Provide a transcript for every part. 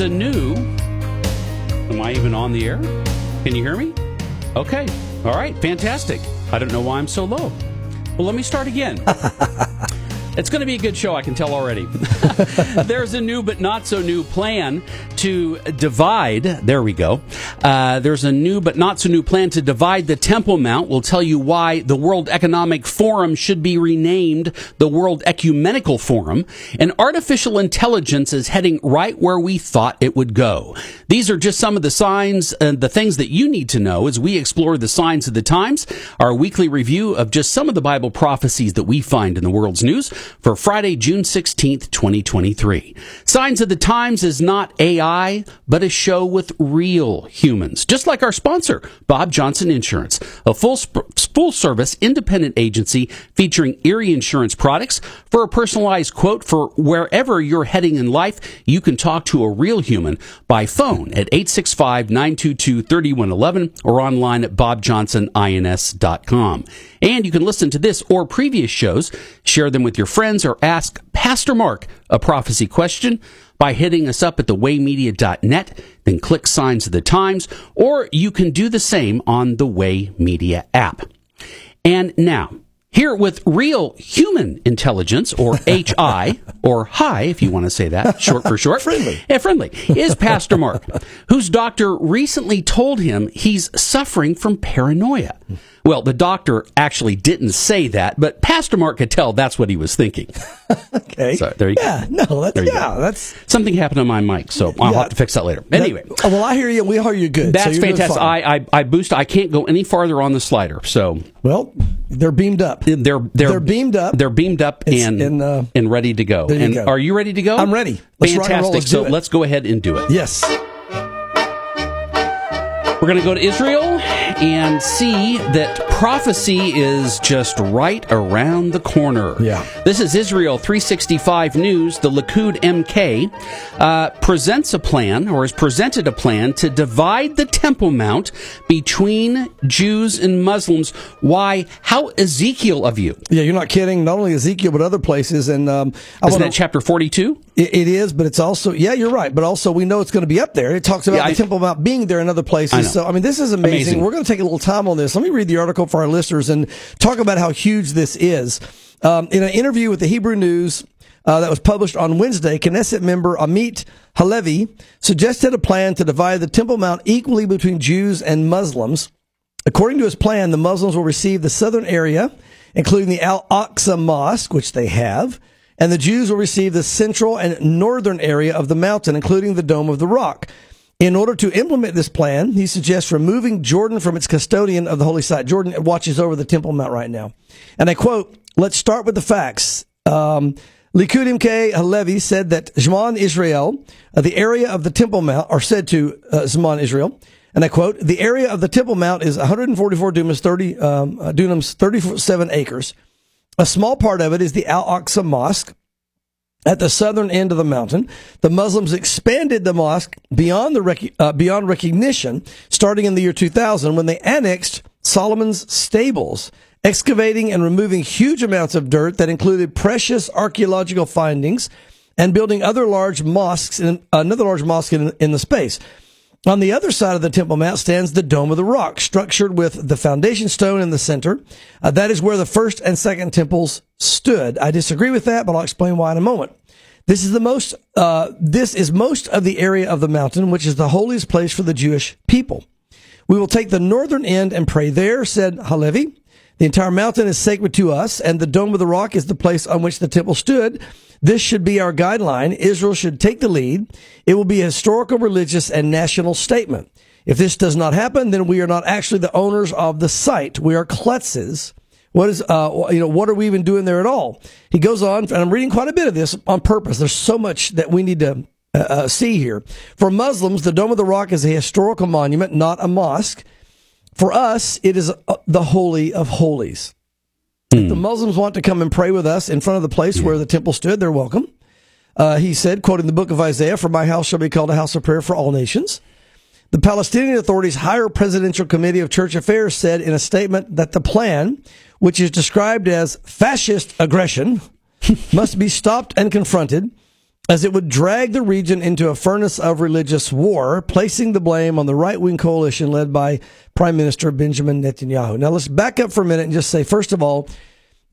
A new. Am I even on the air? Can you hear me? Okay. All right. Fantastic. I don't know why I'm so low. Well, let me start again. It's going to be a good show, I can tell already. there's a new but not so new plan to divide. There we go. Uh, there's a new but not so new plan to divide the Temple Mount. We'll tell you why the World Economic Forum should be renamed the World Ecumenical Forum. And artificial intelligence is heading right where we thought it would go. These are just some of the signs and the things that you need to know as we explore the signs of the times, our weekly review of just some of the Bible prophecies that we find in the world's news for Friday, June 16th, 2023. Signs of the Times is not AI, but a show with real humans, just like our sponsor, Bob Johnson Insurance, a full, full service independent agency featuring Erie Insurance products. For a personalized quote for wherever you're heading in life, you can talk to a real human by phone at 865 922 3111 or online at bobjohnsonins.com. And you can listen to this or previous shows, share them with your friends, or ask Pastor Mark a prophecy question by hitting us up at thewaymedia.net, then click Signs of the Times, or you can do the same on the Way Media app. And now, here with real human intelligence, or HI, or HI, if you want to say that, short for short. friendly. Yeah, friendly, is Pastor Mark, whose doctor recently told him he's suffering from paranoia. Well, the doctor actually didn't say that, but Pastor Mark could tell that's what he was thinking. okay. So there you go. yeah, go. no, that's, yeah, go. that's something happened on my mic, so I'll yeah, have to fix that later. Anyway, that, oh, well, I hear you. We hear you good. That's so fantastic. I, I I boost. I can't go any farther on the slider. So well, they're beamed up. They're they're, they're beamed up. They're beamed up and in, uh, and ready to go. and go. are you ready to go? I'm ready. Let's fantastic. so let's go ahead and do it. Yes. We're going to go to Israel and see that prophecy is just right around the corner. Yeah. This is Israel 365 News. The Likud MK uh, presents a plan, or has presented a plan, to divide the Temple Mount between Jews and Muslims. Why? How Ezekiel of you? Yeah, you're not kidding. Not only Ezekiel, but other places. And um, isn't that chapter 42? It, it is, but it's also yeah, you're right. But also, we know it's going to be up there. It talks about yeah, the I, Temple Mount being there in other places. I so I mean, this is amazing. amazing. We're going to take a little time on this. Let me read the article for our listeners and talk about how huge this is. Um, in an interview with the Hebrew News uh, that was published on Wednesday, Knesset member Amit Halevi suggested a plan to divide the Temple Mount equally between Jews and Muslims. According to his plan, the Muslims will receive the southern area, including the Al Aqsa Mosque, which they have, and the Jews will receive the central and northern area of the mountain, including the Dome of the Rock. In order to implement this plan, he suggests removing Jordan from its custodian of the holy site. Jordan watches over the Temple Mount right now. And I quote, let's start with the facts. Um, Likud MK Halevi said that Zman Israel, uh, the area of the Temple Mount, are said to uh, Zman Israel, and I quote, the area of the Temple Mount is 144 dunams, 30, um, uh, dunams, 37 acres. A small part of it is the Al Aqsa Mosque, at the southern end of the mountain. The Muslims expanded the mosque beyond the rec- uh, beyond recognition, starting in the year 2000 when they annexed Solomon's stables, excavating and removing huge amounts of dirt that included precious archaeological findings, and building other large mosques in another large mosque in, in the space. On the other side of the Temple Mount stands the Dome of the Rock, structured with the foundation stone in the center. Uh, that is where the first and second temples stood. I disagree with that, but I'll explain why in a moment. This is the most, uh, this is most of the area of the mountain, which is the holiest place for the Jewish people. We will take the northern end and pray there, said Halevi. The entire mountain is sacred to us, and the dome of the rock is the place on which the temple stood. This should be our guideline. Israel should take the lead. It will be a historical, religious, and national statement. If this does not happen, then we are not actually the owners of the site. We are kletzes. What is, uh, you know, what are we even doing there at all? He goes on, and I'm reading quite a bit of this on purpose. There's so much that we need to uh, uh, see here. For Muslims, the Dome of the Rock is a historical monument, not a mosque. For us, it is uh, the Holy of Holies. Hmm. If the Muslims want to come and pray with us in front of the place yeah. where the temple stood, they're welcome. Uh, he said, quoting the book of Isaiah, For my house shall be called a house of prayer for all nations. The Palestinian Authority's higher presidential committee of church affairs said in a statement that the plan, which is described as fascist aggression, must be stopped and confronted as it would drag the region into a furnace of religious war, placing the blame on the right wing coalition led by Prime Minister Benjamin Netanyahu. Now, let's back up for a minute and just say, first of all,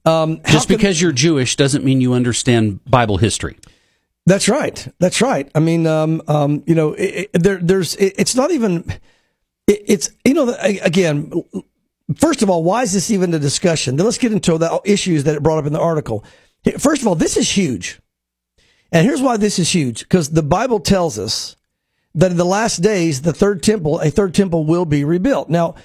um, just because you're Jewish doesn't mean you understand Bible history. That's right. That's right. I mean, um, um, you know, it, it, there, there's, it, it's not even, it's, you know, again, first of all, why is this even a discussion? Then let's get into the issues that it brought up in the article. First of all, this is huge. And here's why this is huge because the Bible tells us that in the last days, the third temple, a third temple will be rebuilt. Now,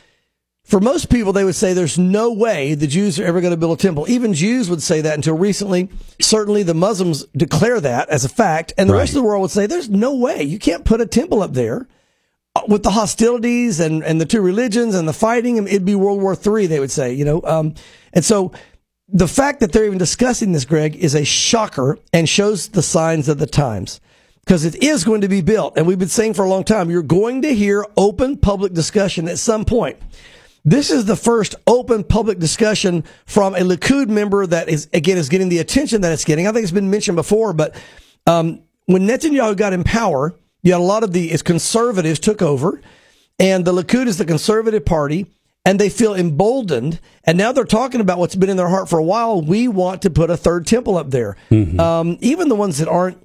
for most people, they would say there's no way the Jews are ever going to build a temple. Even Jews would say that until recently. Certainly the Muslims declare that as a fact. And the right. rest of the world would say there's no way you can't put a temple up there uh, with the hostilities and, and the two religions and the fighting. It'd be World War III, they would say, you know. Um, and so the fact that they're even discussing this, Greg, is a shocker and shows the signs of the times because it is going to be built. And we've been saying for a long time, you're going to hear open public discussion at some point. This is the first open public discussion from a Likud member that is, again, is getting the attention that it's getting. I think it's been mentioned before, but, um, when Netanyahu got in power, you had a lot of the conservatives took over and the Likud is the conservative party and they feel emboldened. And now they're talking about what's been in their heart for a while. We want to put a third temple up there. Mm-hmm. Um, even the ones that aren't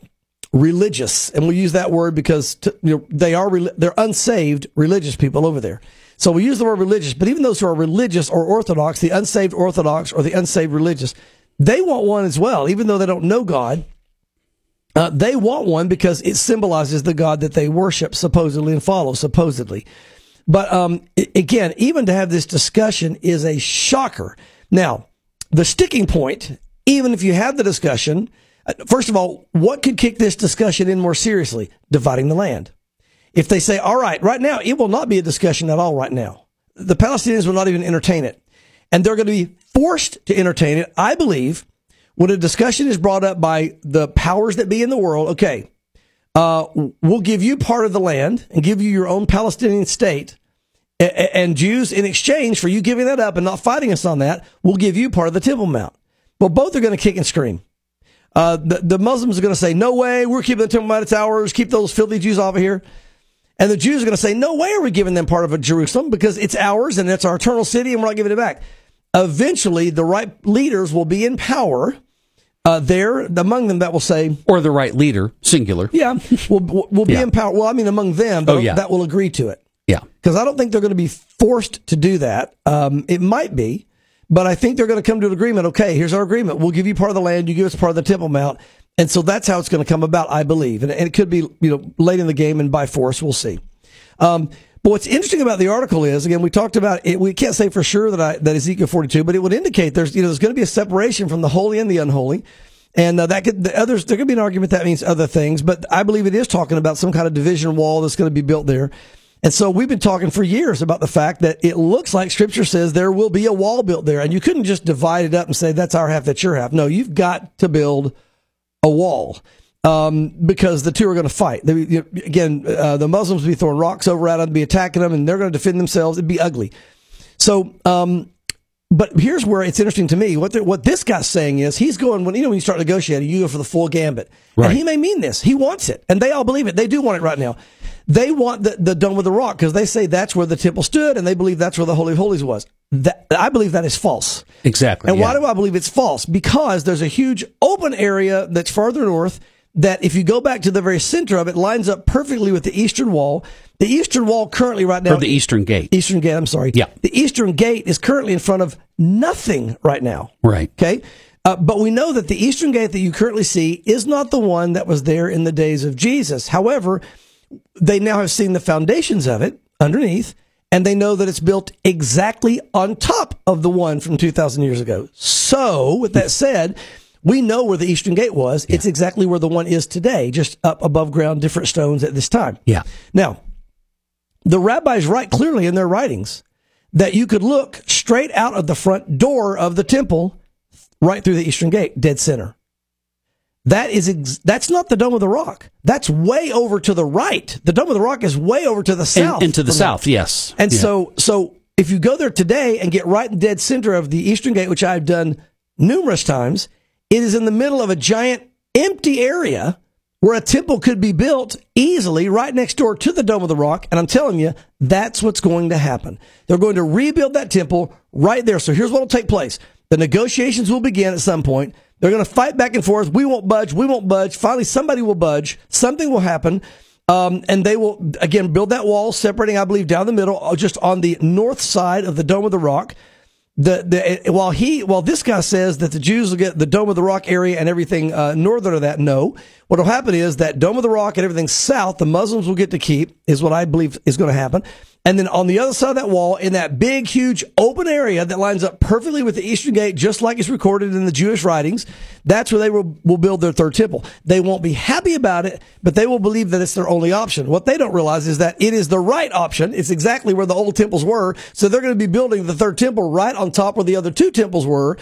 religious, and we use that word because to, you know, they are they're unsaved religious people over there. So we use the word religious, but even those who are religious or orthodox, the unsaved orthodox or the unsaved religious, they want one as well, even though they don't know God. Uh, they want one because it symbolizes the God that they worship supposedly and follow supposedly. But um, again, even to have this discussion is a shocker. Now, the sticking point, even if you have the discussion, uh, first of all, what could kick this discussion in more seriously? Dividing the land. If they say, all right, right now, it will not be a discussion at all right now. The Palestinians will not even entertain it. And they're going to be forced to entertain it, I believe, when a discussion is brought up by the powers that be in the world. Okay, uh, we'll give you part of the land and give you your own Palestinian state. And Jews, in exchange for you giving that up and not fighting us on that, will give you part of the Temple Mount. Well, both are going to kick and scream. Uh, the, the Muslims are going to say, no way, we're keeping the Temple Mount, it's ours, keep those filthy Jews off of here. And the Jews are going to say, no way are we giving them part of Jerusalem because it's ours and it's our eternal city and we're not giving it back. Eventually, the right leaders will be in power uh, there among them that will say, or the right leader, singular. Yeah, will will be yeah. in power. Well, I mean, among them, oh, yeah. that will agree to it. Yeah, because I don't think they're going to be forced to do that. Um, it might be, but I think they're going to come to an agreement. Okay, here's our agreement. We'll give you part of the land. You give us part of the Temple Mount, and so that's how it's going to come about. I believe, and, and, it could be you know late in the game and by force. We'll see. Um, but what's interesting about the article is, again, we talked about it. We can't say for sure that I, that Ezekiel 42, but it would indicate there's, you know, there's going to be a separation from the holy and the unholy. And uh, that could, the others, there could be an argument that means other things, but I believe it is talking about some kind of division wall that's going to be built there. And so we've been talking for years about the fact that it looks like scripture says there will be a wall built there. And you couldn't just divide it up and say, that's our half, that's your half. No, you've got to build a wall um, because the two are going to fight. They, you know, again, uh, the Muslims will be throwing rocks over at them, be attacking them, and they're going to defend themselves. It'd be ugly. So, um, but here's where it's interesting to me. What the, what this guy's saying is he's going when you know when you start negotiating, you go for the full gambit, right. and he may mean this. He wants it, and they all believe it. They do want it right now. They want the, the dome with the rock because they say that's where the temple stood, and they believe that's where the holy of holies was. That, I believe that is false. Exactly. And yeah. why do I believe it's false? Because there's a huge open area that's farther north that if you go back to the very center of it, lines up perfectly with the eastern wall. The eastern wall currently right now. Or the eastern gate. Eastern gate, I'm sorry. Yeah. The eastern gate is currently in front of nothing right now. Right. Okay. Uh, but we know that the eastern gate that you currently see is not the one that was there in the days of Jesus. However, they now have seen the foundations of it underneath, and they know that it's built exactly on top of the one from 2,000 years ago. So, with that said, we know where the Eastern Gate was. Yeah. It's exactly where the one is today, just up above ground, different stones at this time. Yeah. Now, the rabbis write clearly in their writings that you could look straight out of the front door of the temple right through the Eastern Gate, dead center. That is ex- that's not the Dome of the Rock. That's way over to the right. The Dome of the Rock is way over to the south. And, and to the south, that. yes. And yeah. so so if you go there today and get right in dead center of the Eastern Gate, which I've done numerous times, it is in the middle of a giant empty area where a temple could be built easily right next door to the Dome of the Rock. And I'm telling you, that's what's going to happen. They're going to rebuild that temple right there. So here's what will take place. The negotiations will begin at some point. They're going to fight back and forth. We won't budge. We won't budge. Finally, somebody will budge. Something will happen. Um, and they will again build that wall separating, I believe, down the middle, uh, just on the north side of the Dome of the Rock the, the while he while this guy says that the Jews will get the Dome of the Rock area and everything uh, northern of that, no. What will happen is that Dome of the Rock and everything south, the Muslims will get to keep, is what I believe is going to happen. And then on the other side of that wall, in that big, huge open area that lines up perfectly with the Eastern Gate, just like it's recorded in the Jewish writings, that's where they will, will build their third temple. They won't be happy about it, but they will believe that it's their only option. What they don't realize is that it is the right option. It's exactly where the old temples were. So they're going to be building the third temple right on top where the other two temples were.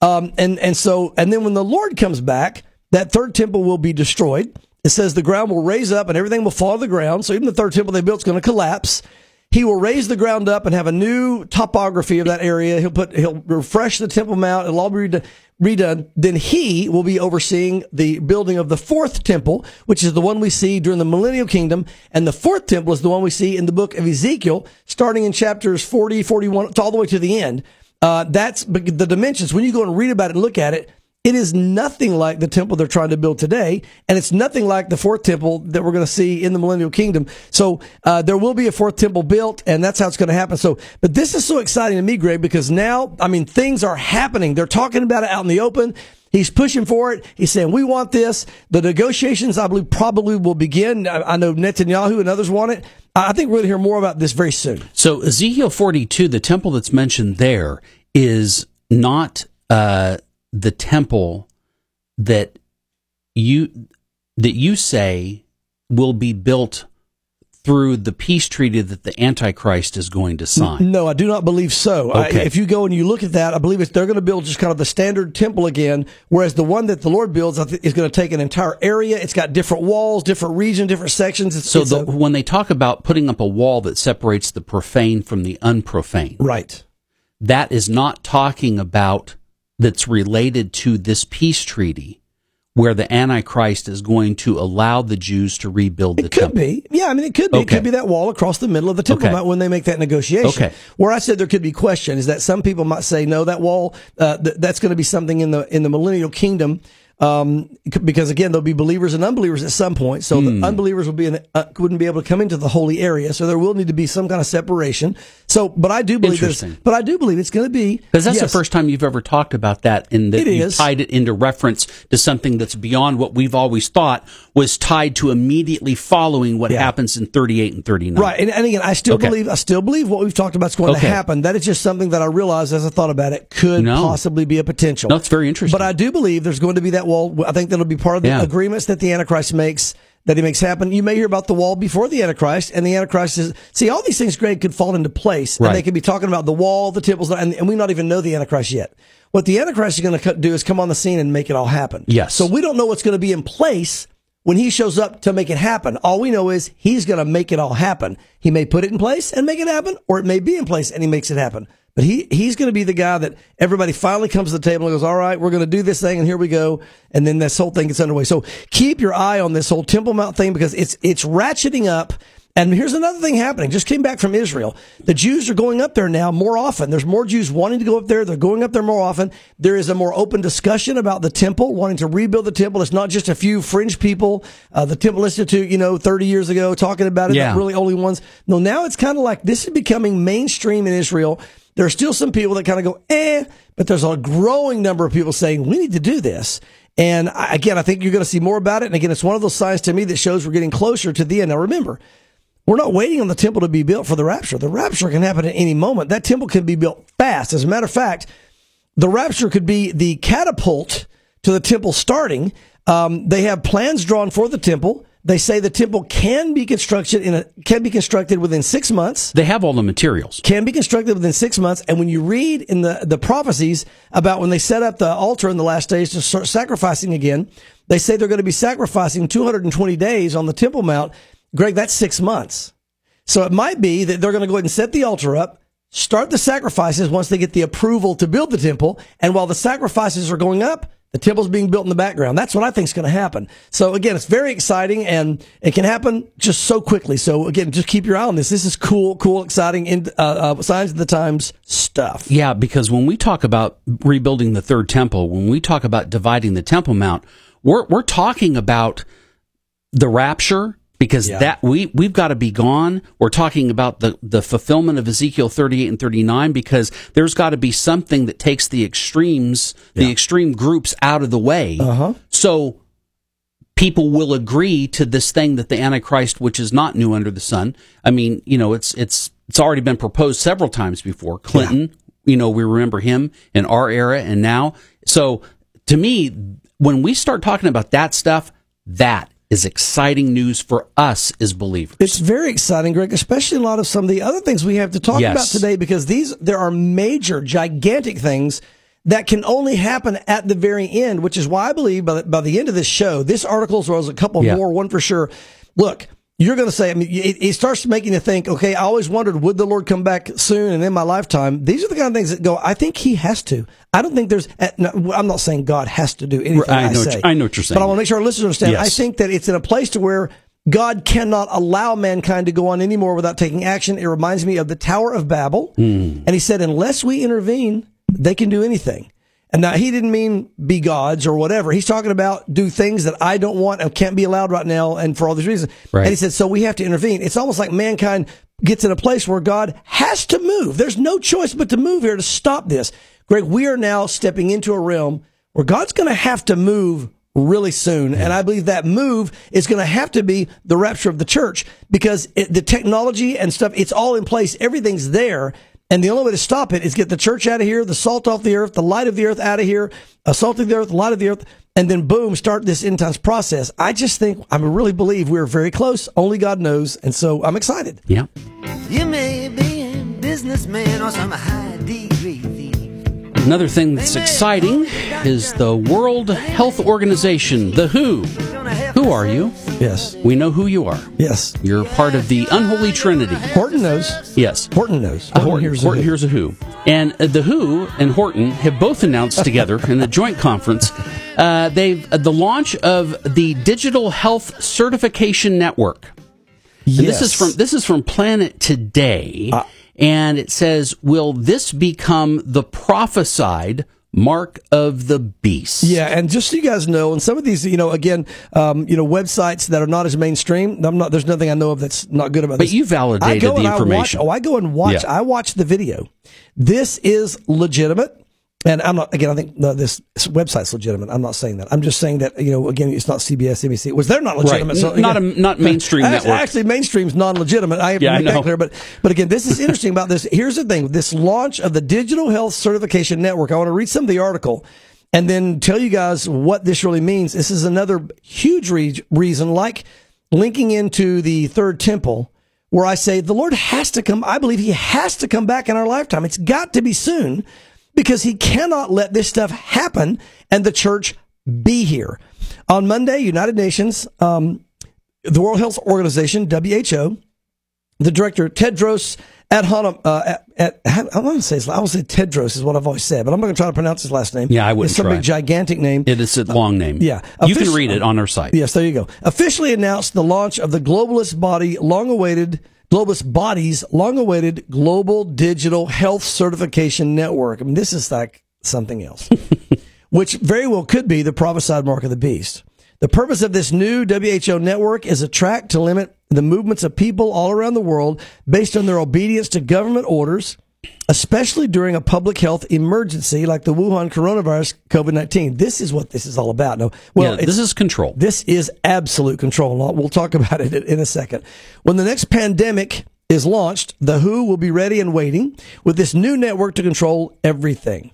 Um, and, and so, and then when the Lord comes back, that third temple will be destroyed. It says the ground will raise up and everything will fall to the ground. So even the third temple they built is going to collapse. He will raise the ground up and have a new topography of that area. He'll put, he'll refresh the Temple Mount. It'll all be redone. Then he will be overseeing the building of the fourth temple, which is the one we see during the millennial kingdom. And the fourth temple is the one we see in the book of Ezekiel, starting in chapters 40, 41, all the way to the end. Uh, that's the dimensions. When you go and read about it and look at it, it is nothing like the temple they're trying to build today, and it's nothing like the fourth temple that we're going to see in the millennial kingdom. So uh, there will be a fourth temple built, and that's how it's going to happen. So, but this is so exciting to me, Greg, because now, I mean, things are happening. They're talking about it out in the open. He's pushing for it. He's saying, we want this. The negotiations, I believe, probably will begin. I, know Netanyahu and others want it. I think we're going to hear more about this very soon. So Ezekiel 42, the temple that's mentioned there is not, uh, the temple that you that you say will be built through the peace treaty that the Antichrist is going to sign. No, I do not believe so. Okay. I, if you go and you look at that, I believe it's, they're going to build just kind of the standard temple again, whereas the one that the Lord builds is going to take an entire area. It's got different walls, different regions, different sections. It's, so it's the, a, when they talk about putting up a wall that separates the profane from the unprofane, right? That is not talking about that's related to this peace treaty where the Antichrist is going to allow the Jews to rebuild the it could temple. be. Yeah, I mean, it could be. Okay. It could be that wall across the middle of the temple okay. when they make that negotiation. Okay. Where I said there could be question is that some people might say, no, that wall, uh, th- that's going to be something in the in the millennial kingdom um, because again, there'll be believers and unbelievers at some point. So mm. the hmm. unbelievers will be in, uh, wouldn't be able to come into the holy area. So there will need to be some kind of separation. So, but I do believe this, but I do believe it's going to be because that's yes, the first time you've ever talked about that, and that you tied it into reference to something that's beyond what we've always thought was tied to immediately following what yeah. happens in 38 and 39. Right, and, and again, I still okay. believe I still believe what we've talked about is going okay. to happen. That is just something that I realized as I thought about it could no. possibly be a potential. No, that's very interesting. But I do believe there's going to be that wall. I think that'll be part of the yeah. agreements that the Antichrist makes that he makes happen. You may hear about the wall before the Antichrist, and the Antichrist is see all these things. Greg could fall into place, right. and they could be talking about the wall, the temples, and, and we not even know the Antichrist yet. What the Antichrist is going to do is come on the scene and make it all happen. Yes. So we don't know what's going to be in place when he shows up to make it happen. All we know is he's going to make it all happen. He may put it in place and make it happen, or it may be in place and he makes it happen. But he, he's going to be the guy that everybody finally comes to the table and goes, all right, we're going to do this thing and here we go. And then this whole thing gets underway. So keep your eye on this whole Temple Mount thing because it's, it's ratcheting up And here's another thing happening. Just came back from Israel. The Jews are going up there now more often. There's more Jews wanting to go up there. They're going up there more often. There is a more open discussion about the temple, wanting to rebuild the temple. It's not just a few fringe people, uh, the Temple Institute, you know, 30 years ago talking about it. Yeah. Really only ones. No, now it's kind of like this is becoming mainstream in Israel. There are still some people that kind of go, eh, but there's a growing number of people saying we need to do this. And again, I think you're going to see more about it. And again, it's one of those signs to me that shows we're getting closer to the end. Now remember, we're not waiting on the temple to be built for the rapture. The rapture can happen at any moment. That temple can be built fast. As a matter of fact, the rapture could be the catapult to the temple starting. Um, they have plans drawn for the temple. They say the temple can be constructed in a can be constructed within six months. They have all the materials. Can be constructed within six months. And when you read in the the prophecies about when they set up the altar in the last days to start sacrificing again, they say they're going to be sacrificing 220 days on the Temple Mount Greg, that's six months. So it might be that they're going to go ahead and set the altar up, start the sacrifices once they get the approval to build the temple. And while the sacrifices are going up, the temple's being built in the background. That's what I think is going to happen. So again, it's very exciting and it can happen just so quickly. So again, just keep your eye on this. This is cool, cool, exciting, uh, uh, signs of the times stuff. Yeah, because when we talk about rebuilding the third temple, when we talk about dividing the Temple Mount, we're, we're talking about the rapture because yeah. that we we've got to be gone. We're talking about the the fulfillment of Ezekiel 38 and 39 because there's got to be something that takes the extremes, yeah. the extreme groups out of the way. Uh-huh. So people will agree to this thing that the antichrist which is not new under the sun. I mean, you know, it's it's it's already been proposed several times before. Clinton, yeah. you know, we remember him in our era and now. So to me, when we start talking about that stuff, that is exciting news for us as believers. It's very exciting, Greg, especially a lot of some of the other things we have to talk yes. about today because these there are major, gigantic things that can only happen at the very end, which is why I believe by the, by the end of this show, this article as well as a couple yeah. more, one for sure. Look, you're going to say, I mean, it, it, starts making you think, okay, I always wondered, would the Lord come back soon and in my lifetime? These are the kind of things that go, I think he has to. I don't think there's, eh, I'm not saying God has to do anything I, know I say. I know what you're saying. But I want to make sure our listeners understand. Yes. I think that it's in a place to where God cannot allow mankind to go on anymore without taking action. It reminds me of the Tower of Babel. Mm. And he said, unless we intervene, they can do anything. And now he didn't mean be gods or whatever. He's talking about do things that I don't want and can't be allowed right now and for all these reasons. Right. And he said, so we have to intervene. It's almost like mankind gets in a place where God has to move. There's no choice but to move here to stop this. Greg, we are now stepping into a realm where God's going to have to move really soon. And I believe that move is going to have to be the rapture of the church because it, the technology and stuff, it's all in place. Everything's there. And the only way to stop it is get the church out of here, the salt off the earth, the light of the earth out of here, a salt of the earth, light of the earth, and then boom, start this end times process. I just think, I really believe we're very close. Only God knows. And so I'm excited. Yeah. You may be a businessman or some high degree Another thing that's exciting is the World Health Organization, the WHO. Who are you? Yes. We know who you are. Yes. You're part of the unholy trinity. Horton knows. Yes. Horton knows. Horton, Horton, here's, Horton a here's a who. And uh, the WHO and Horton have both announced together in a joint conference uh, they've uh, the launch of the Digital Health Certification Network. Yes. And this is from this is from Planet Today. And it says, Will this become the prophesied mark of the beast. Yeah, and just so you guys know, and some of these, you know, again, um, you know, websites that are not as mainstream, I'm not. There's nothing I know of that's not good about. But this. you validated the information. I watch, oh, I go and watch. Yeah. I watch the video. This is legitimate. And I'm not again. I think no, this, website's legitimate. I'm not saying that. I'm just saying that you know again, it's not CBS, NBC. Was they're not legitimate? Right. So, again, not a not mainstream actually, network. Actually, mainstream's non-legitimate. I have yeah, to make that clear. But but again, this is interesting about this. Here's the thing: this launch of the Digital Health Certification Network. I want to read some of the article and then tell you guys what this really means. This is another huge re- reason, like linking into the third temple, where I say the Lord has to come. I believe He has to come back in our lifetime. It's got to be soon because he cannot let this stuff happen and the church be here. On Monday, United Nations, um, the World Health Organization, WHO, the director Tedros Adhanom, uh, at, at, I want to say I want to say Tedros is what I've always said, but I'm not going to try to pronounce his last name. Yeah, I wouldn't It's some try. big gigantic name. It is a long name. yeah. You can read it on our site. Yes, there you go. Officially announced the launch of the globalist body, long awaited, globalist bodies, long awaited global digital health certification network. I mean, this is like something else, which very well could be the prophesied mark of the beast. The purpose of this new WHO network is a track to limit the movements of people all around the world based on their obedience to government orders, especially during a public health emergency like the Wuhan coronavirus COVID 19. This is what this is all about. No, well, yeah, this is control. this is absolute control. We'll talk about it in a second. When the next pandemic is launched, the WHO will be ready and waiting with this new network to control everything.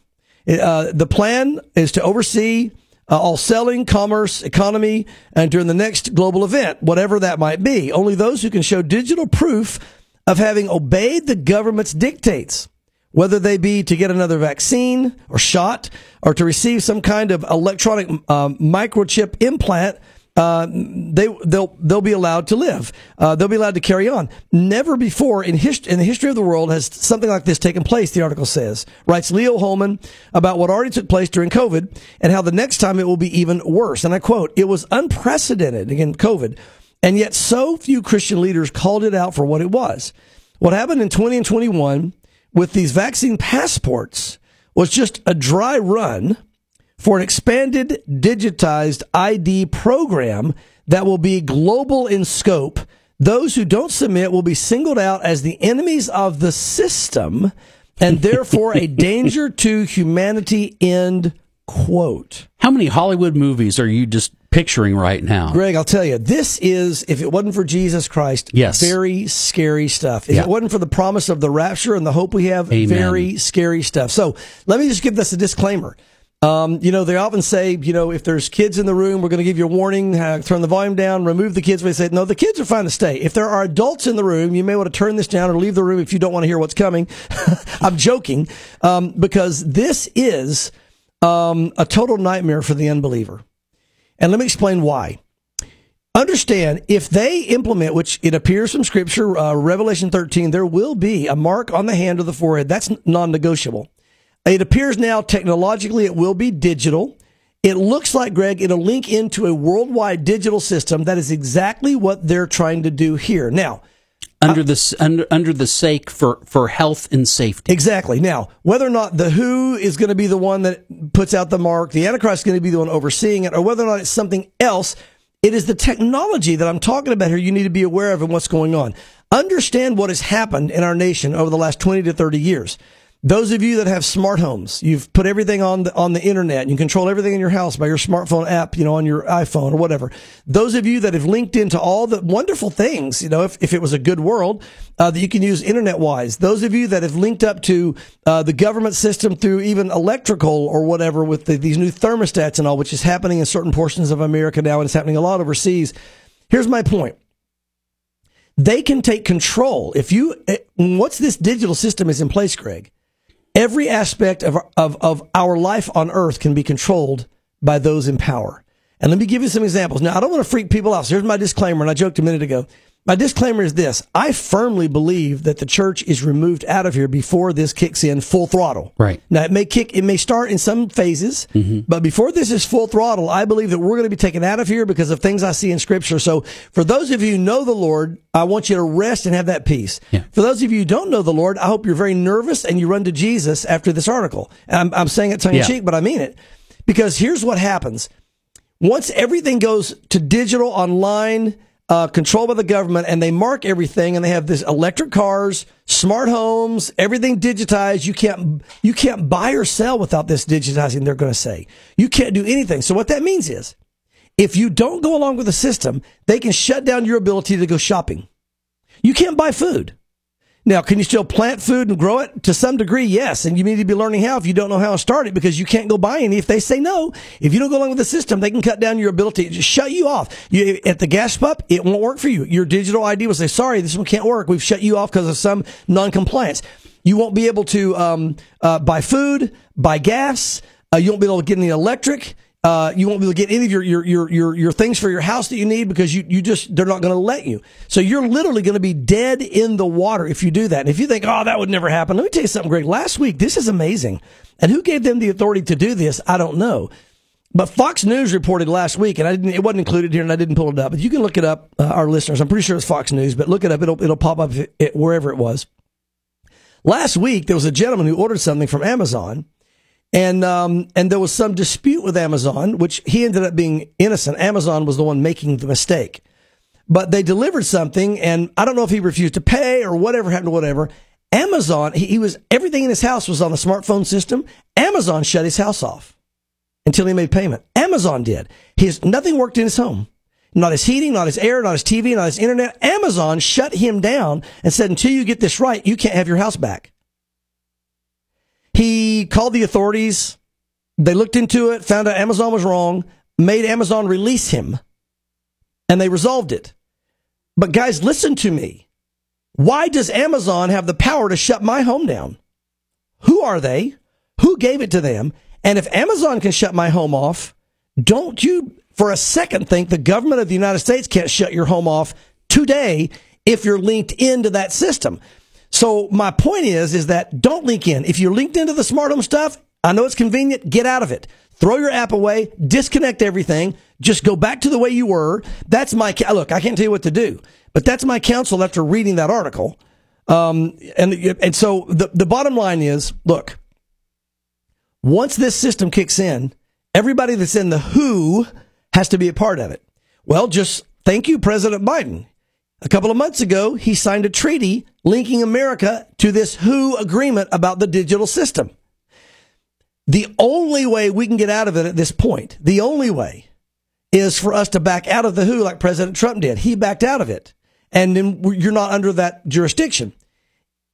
Uh, the plan is to oversee uh, all selling, commerce, economy, and during the next global event, whatever that might be. Only those who can show digital proof of having obeyed the government's dictates whether they be to get another vaccine or shot or to receive some kind of electronic um, microchip implant, uh, they they'll they'll be allowed to live. Uh, they'll be allowed to carry on. Never before in hist- in the history of the world has something like this taken place. The article says writes Leo Hohmann about what already took place during COVID and how the next time it will be even worse. And I quote: "It was unprecedented again, COVID." And yet, so few Christian leaders called it out for what it was. What happened in 20 and 21 with these vaccine passports was just a dry run for an expanded digitized ID program that will be global in scope. Those who don't submit will be singled out as the enemies of the system and therefore a danger to humanity. End quote. How many Hollywood movies are you just picturing right now? Greg, I'll tell you, this is, if it wasn't for Jesus Christ, Yes. very scary stuff. If Yeah. it wasn't for the promise of the rapture and the hope we have, Amen. very scary stuff. So let me just give this a disclaimer. Um, you know, they often say, you know, if there's kids in the room, we're going to give you a warning, uh, turn the volume down, remove the kids. We say, no, the kids are fine to stay. If there are adults in the room, you may want to turn this down or leave the room if you don't want to hear what's coming. I'm joking, um, because this is um, a total nightmare for the unbeliever. And let me explain why. Understand, if they implement, which it appears from Scripture, uh, Revelation 13, there will be a mark on the hand or the forehead. That's non negotiable. It appears now technologically it will be digital. It looks like, Greg, it'll link into a worldwide digital system. That is exactly what they're trying to do here. Now, Under the under under the sake for for health and safety. Exactly. Now, whether or not the WHO is going to be the one that puts out the mark, the Antichrist is going to be the one overseeing it, or whether or not it's something else, it is the technology that I'm talking about here you need to be aware of and what's going on. Understand what has happened in our nation over the last 20 to 30 years. Those of you that have smart homes, you've put everything on the, on the internet and you control everything in your house by your smartphone app, you know, on your iPhone or whatever. Those of you that have linked into all the wonderful things, you know, if, if it was a good world, uh, that you can use internet wise. Those of you that have linked up to, uh, the government system through even electrical or whatever with the, these new thermostats and all, which is happening in certain portions of America now and it's happening a lot overseas. Here's my point they can take control. If you, eh, once this digital system is in place, Greg, every aspect of, of, of our life on earth can be controlled by those in power. And let me give you some examples. Now, I don't want to freak people out. So here's my disclaimer, and I joked a minute ago. My disclaimer is this. I firmly believe that the church is removed out of here before this kicks in full throttle. Right. Now, it may kick, it may start in some phases, mm-hmm. but before this is full throttle, I believe that we're going to be taken out of here because of things I see in scripture. So for those of you who know the Lord, I want you to rest and have that peace. Yeah. For those of you who don't know the Lord, I hope you're very nervous and you run to Jesus after this article. I'm, I'm saying it tongue in Yeah. cheek, but I mean it. Because here's what happens. Once everything goes to digital, online, uh, controlled by the government, and they mark everything, and they have this electric cars, smart homes, everything digitized. You can't you can't buy or sell without this digitizing. They're going to say you can't do anything. So what that means is, if you don't go along with the system, they can shut down your ability to go shopping. You can't buy food. Now, can you still plant food and grow it? To some degree, yes. And you need to be learning how if you don't know how to start it because you can't go buy any. If they say no, if you don't go along with the system, they can cut down your ability, just shut you off. You, at the gas pump, it won't work for you. Your digital ID will say, sorry, this one can't work. We've shut you off because of some non-compliance. You won't be able to um, uh, buy food, buy gas. Uh, you won't be able to get any electric. Uh, you won't be able to get any of your, your, your, your, your things for your house that you need because you, you just, they're not going to let you. So you're literally going to be dead in the water if you do that. And if you think, oh, that would never happen, let me tell you something, Greg. Last week, this is amazing. And who gave them the authority to do this? I don't know. But Fox News reported last week, and I didn't, it wasn't included here, and I didn't pull it up. But you can look it up, uh, our listeners. I'm pretty sure it's Fox News, but look it up. It'll, it'll pop up it, it, wherever it was. Last week, there was a gentleman who ordered something from Amazon and um, and there was some dispute with Amazon, which he ended up being innocent. Amazon was the one making the mistake, but they delivered something, and I don't know if he refused to pay or whatever happened whatever. Amazon, he, he was everything in his house was on a smartphone system. Amazon shut his house off until he made payment. Amazon did. His nothing worked in his home. Not his heating, not his air, not his TV, not his internet. Amazon shut him down and said, until you get this right, you can't have your house back. He called the authorities. They looked into it, found out Amazon was wrong, made Amazon release him, and they resolved it. But guys, listen to me. Why does Amazon have the power to shut my home down? Who are they? Who gave it to them? And if Amazon can shut my home off, don't you for a second think the government of the United States can't shut your home off today if you're linked into that system? So my point is, is that don't link in. If you're linked into the smart home stuff, I know it's convenient. Get out of it. Throw your app away. Disconnect everything. Just go back to the way you were. That's my look. I can't tell you what to do, but that's my counsel after reading that article. Um, and and so the the bottom line is, look. Once this system kicks in, everybody that's in the who has to be a part of it. Well, just thank you, President Biden. A couple of months ago, he signed a treaty linking America to this WHO agreement about the digital system. The only way we can get out of it at this point, the only way is for us to back out of the WHO like President Trump did. He backed out of it. And then you're not under that jurisdiction.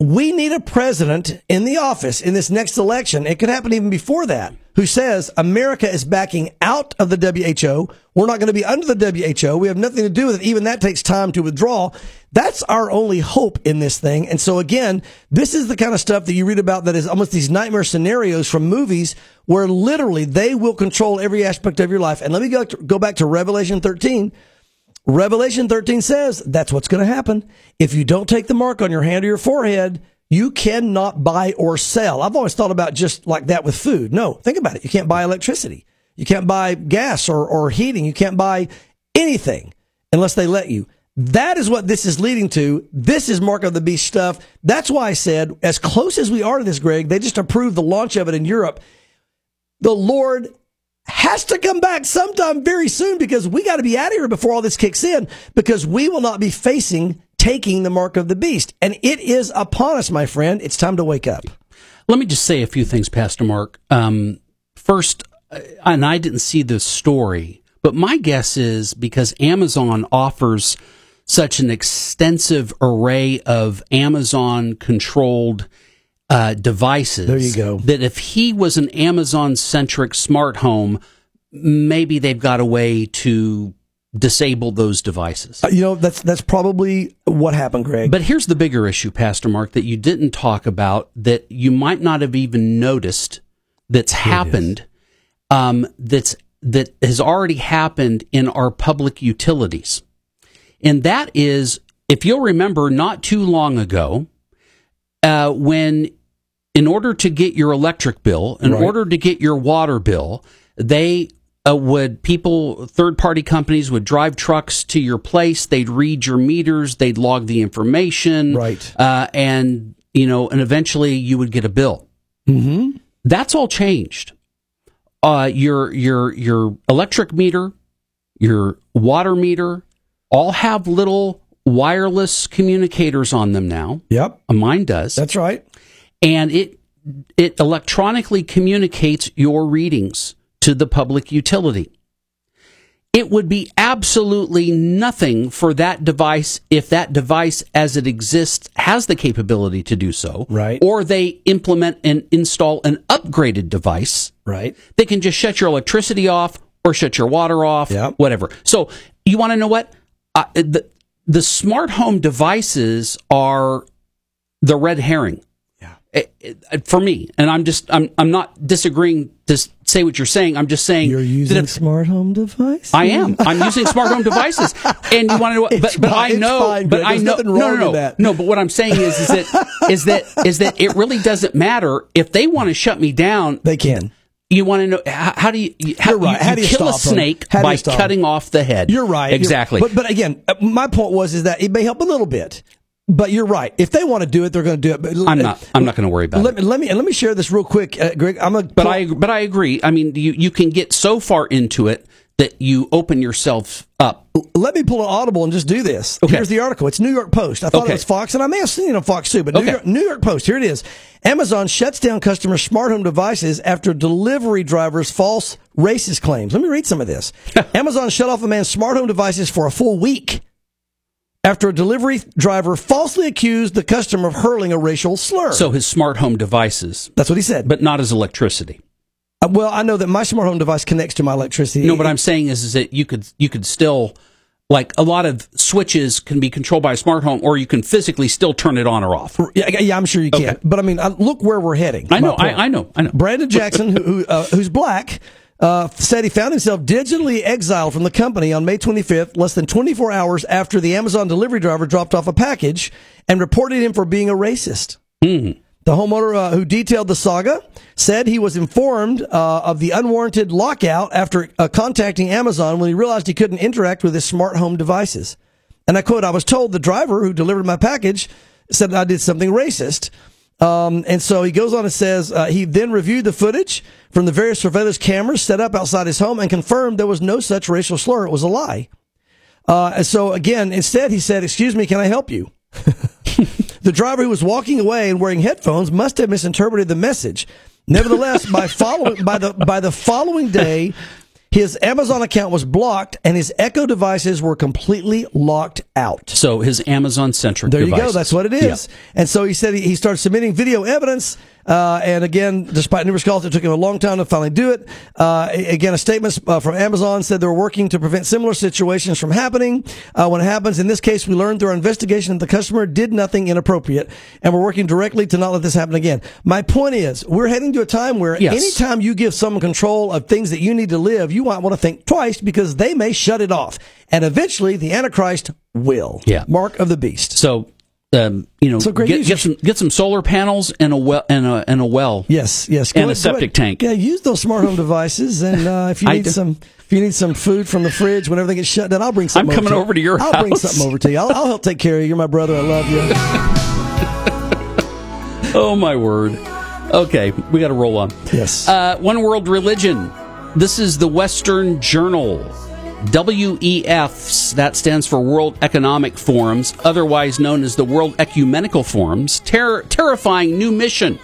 We need a president in the office in this next election. It could happen even before that who says America is backing out of the WHO. We're not going to be under the WHO. We have nothing to do with it. Even that takes time to withdraw. That's our only hope in this thing. And so again, this is the kind of stuff that you read about that is almost these nightmare scenarios from movies where literally they will control every aspect of your life. And let me go, go back to Revelation 13. Revelation 13 says that's what's going to happen. If you don't take the mark on your hand or your forehead, you cannot buy or sell. I've always thought about just like that with food. No, think about it. You can't buy electricity. You can't buy gas or, or heating. You can't buy anything unless they let you. That is what this is leading to. This is Mark of the Beast stuff. That's why I said, as close as we are to this, Greg, they just approved the launch of it in Europe. The Lord has to come back sometime very soon because we got to be out of here before all this kicks in because we will not be facing taking the mark of the beast. And it is upon us, my friend. It's time to wake up. Let me just say a few things, Pastor Mark. Um, first, uh, and I didn't see this story, but my guess is because Amazon offers such an extensive array of Amazon controlled uh, devices. There you go. That if he was an Amazon centric smart home, maybe they've got a way to disable those devices. Uh, you know, that's that's probably what happened, Greg. But here's the bigger issue, Pastor Mark, that you didn't talk about that you might not have even noticed that's happened. Um, that's that has already happened in our public utilities, and that is, if you'll remember, not too long ago, uh, when in order to get your electric bill, in right. order to get your water bill, they uh, would people, third party companies would drive trucks to your place. They'd read your meters. They'd log the information. Right. Uh, and, you know, and eventually you would get a bill. Mm-hmm. That's all changed. Uh, your, your, your electric meter, your water meter all have little wireless communicators on them now. Yep. Mine does. That's right. And it, it electronically communicates your readings to the public utility. It would be absolutely nothing for that device if that device as it exists has the capability to do so. Right. Or they implement and install an upgraded device. Right. They can just shut your electricity off or shut your water off, yep. whatever. So you want to know what? Uh, the, the smart home devices are the red herring. Yeah. eh, eh, for me, and I'm just I'm I'm not disagreeing to say what you're saying. I'm just saying you're using smart home devices. I am. I'm using smart home devices, and you want to but, but I know. Fine, but I know. no, no, no, no. But what I'm saying is, is that is that is that it really doesn't matter if they want to shut me down. They can. You want to know how, how do you how, right. you, how do you kill a snake by cutting them? off the head? You're right. Exactly. You're, but but again, uh, my point was is that it may help a little bit. But you're right. If they want to do it, they're going to do it. But I'm not. I'm not going to worry about let, it. Let me let me share this real quick, uh, Greg. I'm a. But I but I agree. I mean, you you can get so far into it that you open yourself up. Let me pull an audible and just do this. Okay. Here's the article. It's New York Post. I thought Okay. it was Fox, and I may have seen it on Fox too. But New, Okay. York, New York Post. Here it is. Amazon shuts down customer smart home devices after delivery drivers' false racist claims. Let me read some of this. Amazon shut off a man's smart home devices for a full week after a delivery driver falsely accused the customer of hurling a racial slur. So his smart home devices, that's what he said. but not his electricity. Uh, well, I know that my smart home device connects to my electricity. No, what I'm saying is, is that you could you could still like a lot of switches can be controlled by a smart home, or you can physically still turn it on or off. Yeah, yeah, I'm sure you can. Okay. But I mean, look where we're heading. I know, I, I know, I know. Brandon Jackson, who, who uh, who's black, uh, said he found himself digitally exiled from the company on May 25th, less than 24 hours after the Amazon delivery driver dropped off a package and reported him for being a racist. The homeowner uh, who detailed the saga said he was informed uh, of the unwarranted lockout after uh, contacting Amazon when he realized he couldn't interact with his smart home devices. And I quote, I was told the driver who delivered my package said I did something racist. Um, and so he goes on and says uh, he then reviewed the footage from the various surveillance cameras set up outside his home and confirmed there was no such racial slur. It was a lie. Uh, and so again, instead he said, excuse me, can I help you? the driver who was walking away and wearing headphones must have misinterpreted the message. Nevertheless, by following by the by the following day, his Amazon account was blocked and his Echo devices were completely locked out. So his Amazon centric. There you go. That's what it is. And so he said he, he started submitting video evidence. Uh, and again, despite numerous calls, it took him a long time to finally do it. Uh, again, a statement uh, from Amazon said they're working to prevent similar situations from happening. Uh, when it happens, in this case, we learned through our investigation that the customer did nothing inappropriate, and we're working directly to not let this happen again. My point is, we're heading to a time where Yes. anytime you give someone control of things that you need to live, you might want to think twice because they may shut it off, and eventually the Antichrist will. Yeah. Mark of the beast. So, um, you know, So, Greg, get, get some get some solar panels and a well and a and a well. Yes, yes. And Go a ahead- go septic tank. Yeah, use those smart home devices, and uh, if you need do. some, if you need some food from the fridge when everything gets shut down, I'll bring something. I'm coming over over to your house. I'll bring something over to you. I'll, I'll help take care of you. You're my brother. I love you. Oh my word. Okay, we got to roll on. Yes. Uh, One World Religion. This is the Western Journal. WEFs, that stands for World Economic Forums, otherwise known as the World Ecumenical Forums, ter- terrifying new mission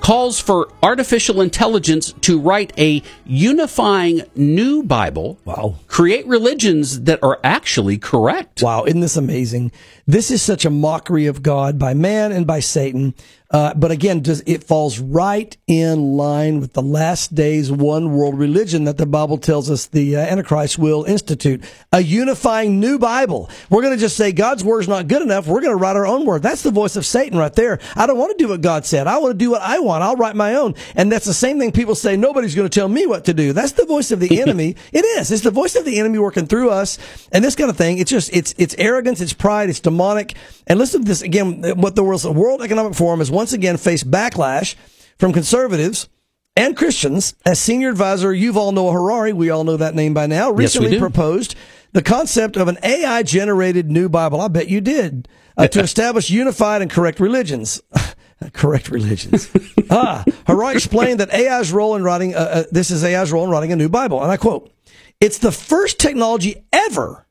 calls for artificial intelligence to write a unifying new Bible. Wow. Create religions that are actually correct. Wow, isn't this amazing? This is such a mockery of God by man and by Satan. Uh, but again, does it falls right in line with the last days one world religion that the Bible tells us the uh, Antichrist will institute a unifying new Bible. We're going to just say God's word's not good enough. We're going to write our own word. That's the voice of Satan right there. I don't want to do what God said. I want to do what I want. I'll write my own. And that's the same thing people say. Nobody's going to tell me what to do. That's the voice of the enemy. It is. It's the voice of the enemy working through us and this kind of thing. It's just, it's, it's arrogance. It's pride. It's demonic. And listen to this again. What the World, World Economic Forum has once again faced backlash from conservatives and Christians as senior advisor Yuval Noah Harari, we all know that name by now, recently do. proposed the concept of an AI generated new Bible. I bet you did. Uh, to establish unified and correct religions. correct religions. ah, Harari explained that AI's role in writing, uh, uh, this is AI's role in writing a new Bible. And I quote, it's the first technology ever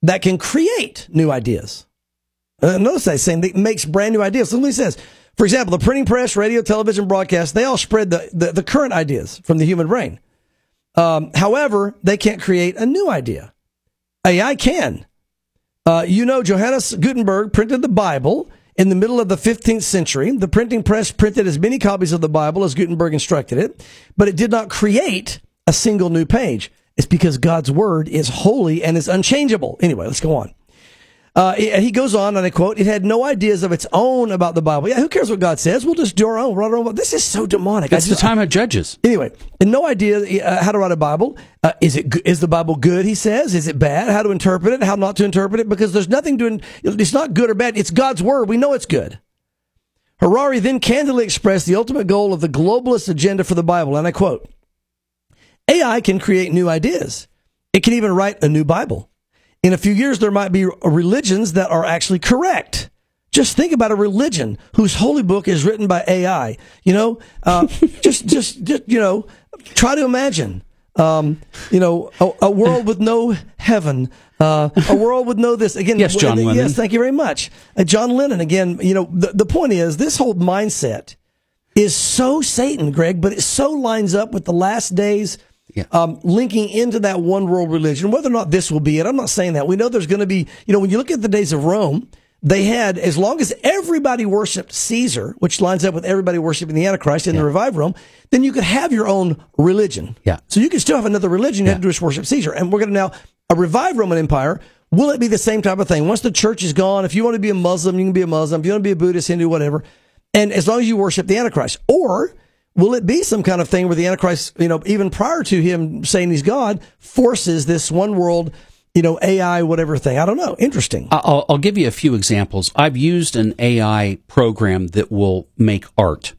that can create new ideas. Uh, notice that saying that makes brand new ideas. Look what he says. For example, the printing press, radio, television, broadcast, they all spread the, the, the current ideas from the human brain. Um, however, they can't create a new idea. AI can. Uh, you know, Johannes Gutenberg printed the Bible in the middle of the 15th century. The printing press printed as many copies of the Bible as Gutenberg instructed it, but it did not create a single new page. It's because God's word is holy and is unchangeable. Anyway, let's go on. Uh, he goes on, and I quote, it had no ideas of its own about the Bible. Yeah, who cares what God says? We'll just do our own. Write our own. This is so demonic. It's just, the time of Judges. Anyway, and no idea uh, how to write a Bible. Uh, is it is the Bible good? He says. Is it bad? How to interpret it? How not to interpret it? Because there's nothing to. It's not good or bad. It's God's word. We know it's good. Harari then candidly expressed the ultimate goal of the globalist agenda for the Bible, and I quote: AI can create new ideas. It can even write a new Bible in a few years, there might be religions that are actually correct. Just think about a religion whose holy book is written by AI. You know, uh, just, just, just, you know, try to imagine, um, you know, a, a, world with no heaven, uh, a world with no this. Again, yes, John Lennon. Yes, thank you very much. Uh, John Lennon, again, you know, the, the point is this whole mindset is so Satan, Greg, but it so lines up with the last days yeah. Um, linking into that one world religion, whether or not this will be it, I'm not saying that. We know there's going to be, you know, when you look at the days of Rome, they had, as long as everybody worshiped Caesar, which lines up with everybody worshiping the Antichrist in yeah. the revived Rome, then you could have your own religion. Yeah. So you could still have another religion. You yeah. have to just worship Caesar. And we're going to now, a revived Roman Empire, will it be the same type of thing? Once the church is gone, if you want to be a Muslim, you can be a Muslim. If you want to be a Buddhist, Hindu, whatever. And as long as you worship the Antichrist. Or, Will it be some kind of thing where the Antichrist, you know, even prior to him saying he's God, forces this one world, you know, AI, whatever thing? I don't know. Interesting. I'll, I'll give you a few examples. I've used an AI program that will make art.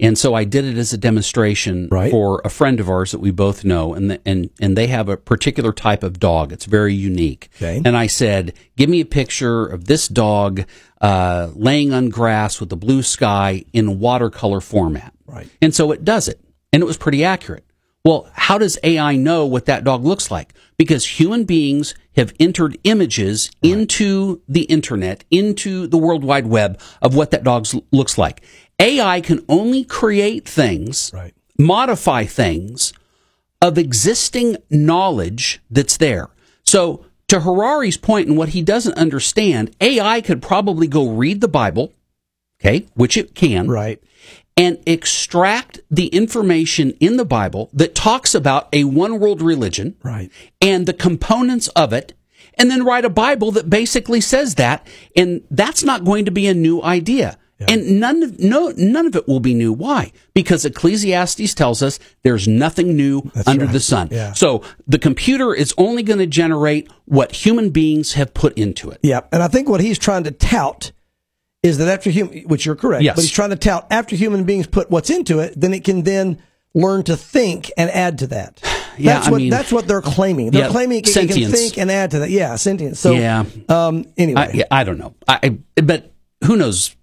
And so I did it as a demonstration right. for a friend of ours that we both know, and the, and and they have a particular type of dog. It's very unique. Okay. And I said, "Give me a picture of this dog uh, laying on grass with the blue sky in watercolor format." Right. And so it does it, and it was pretty accurate. Well, how does AI know what that dog looks like? Because human beings have entered images right. into the internet, into the World Wide Web of what that dog looks like. AI can only create things, right. modify things of existing knowledge that's there. So, to Harari's point and what he doesn't understand, AI could probably go read the Bible, okay, which it can, right, and extract the information in the Bible that talks about a one world religion, right, and the components of it, and then write a Bible that basically says that, and that's not going to be a new idea. Yeah. And none of no none of it will be new. Why? Because Ecclesiastes tells us there's nothing new That's under right. the sun. Yeah. So the computer is only going to generate what human beings have put into it. Yeah, and I think what he's trying to tout is that after human, which you're correct, yes. but he's trying to tout after human beings put what's into it, then it can then learn to think and add to that. Yeah, that's I what mean, that's what they're claiming. They're yeah, claiming it, it, can think and add to that. Yeah, sentience. So yeah. Um. Anyway, I, yeah, I don't know. I but who knows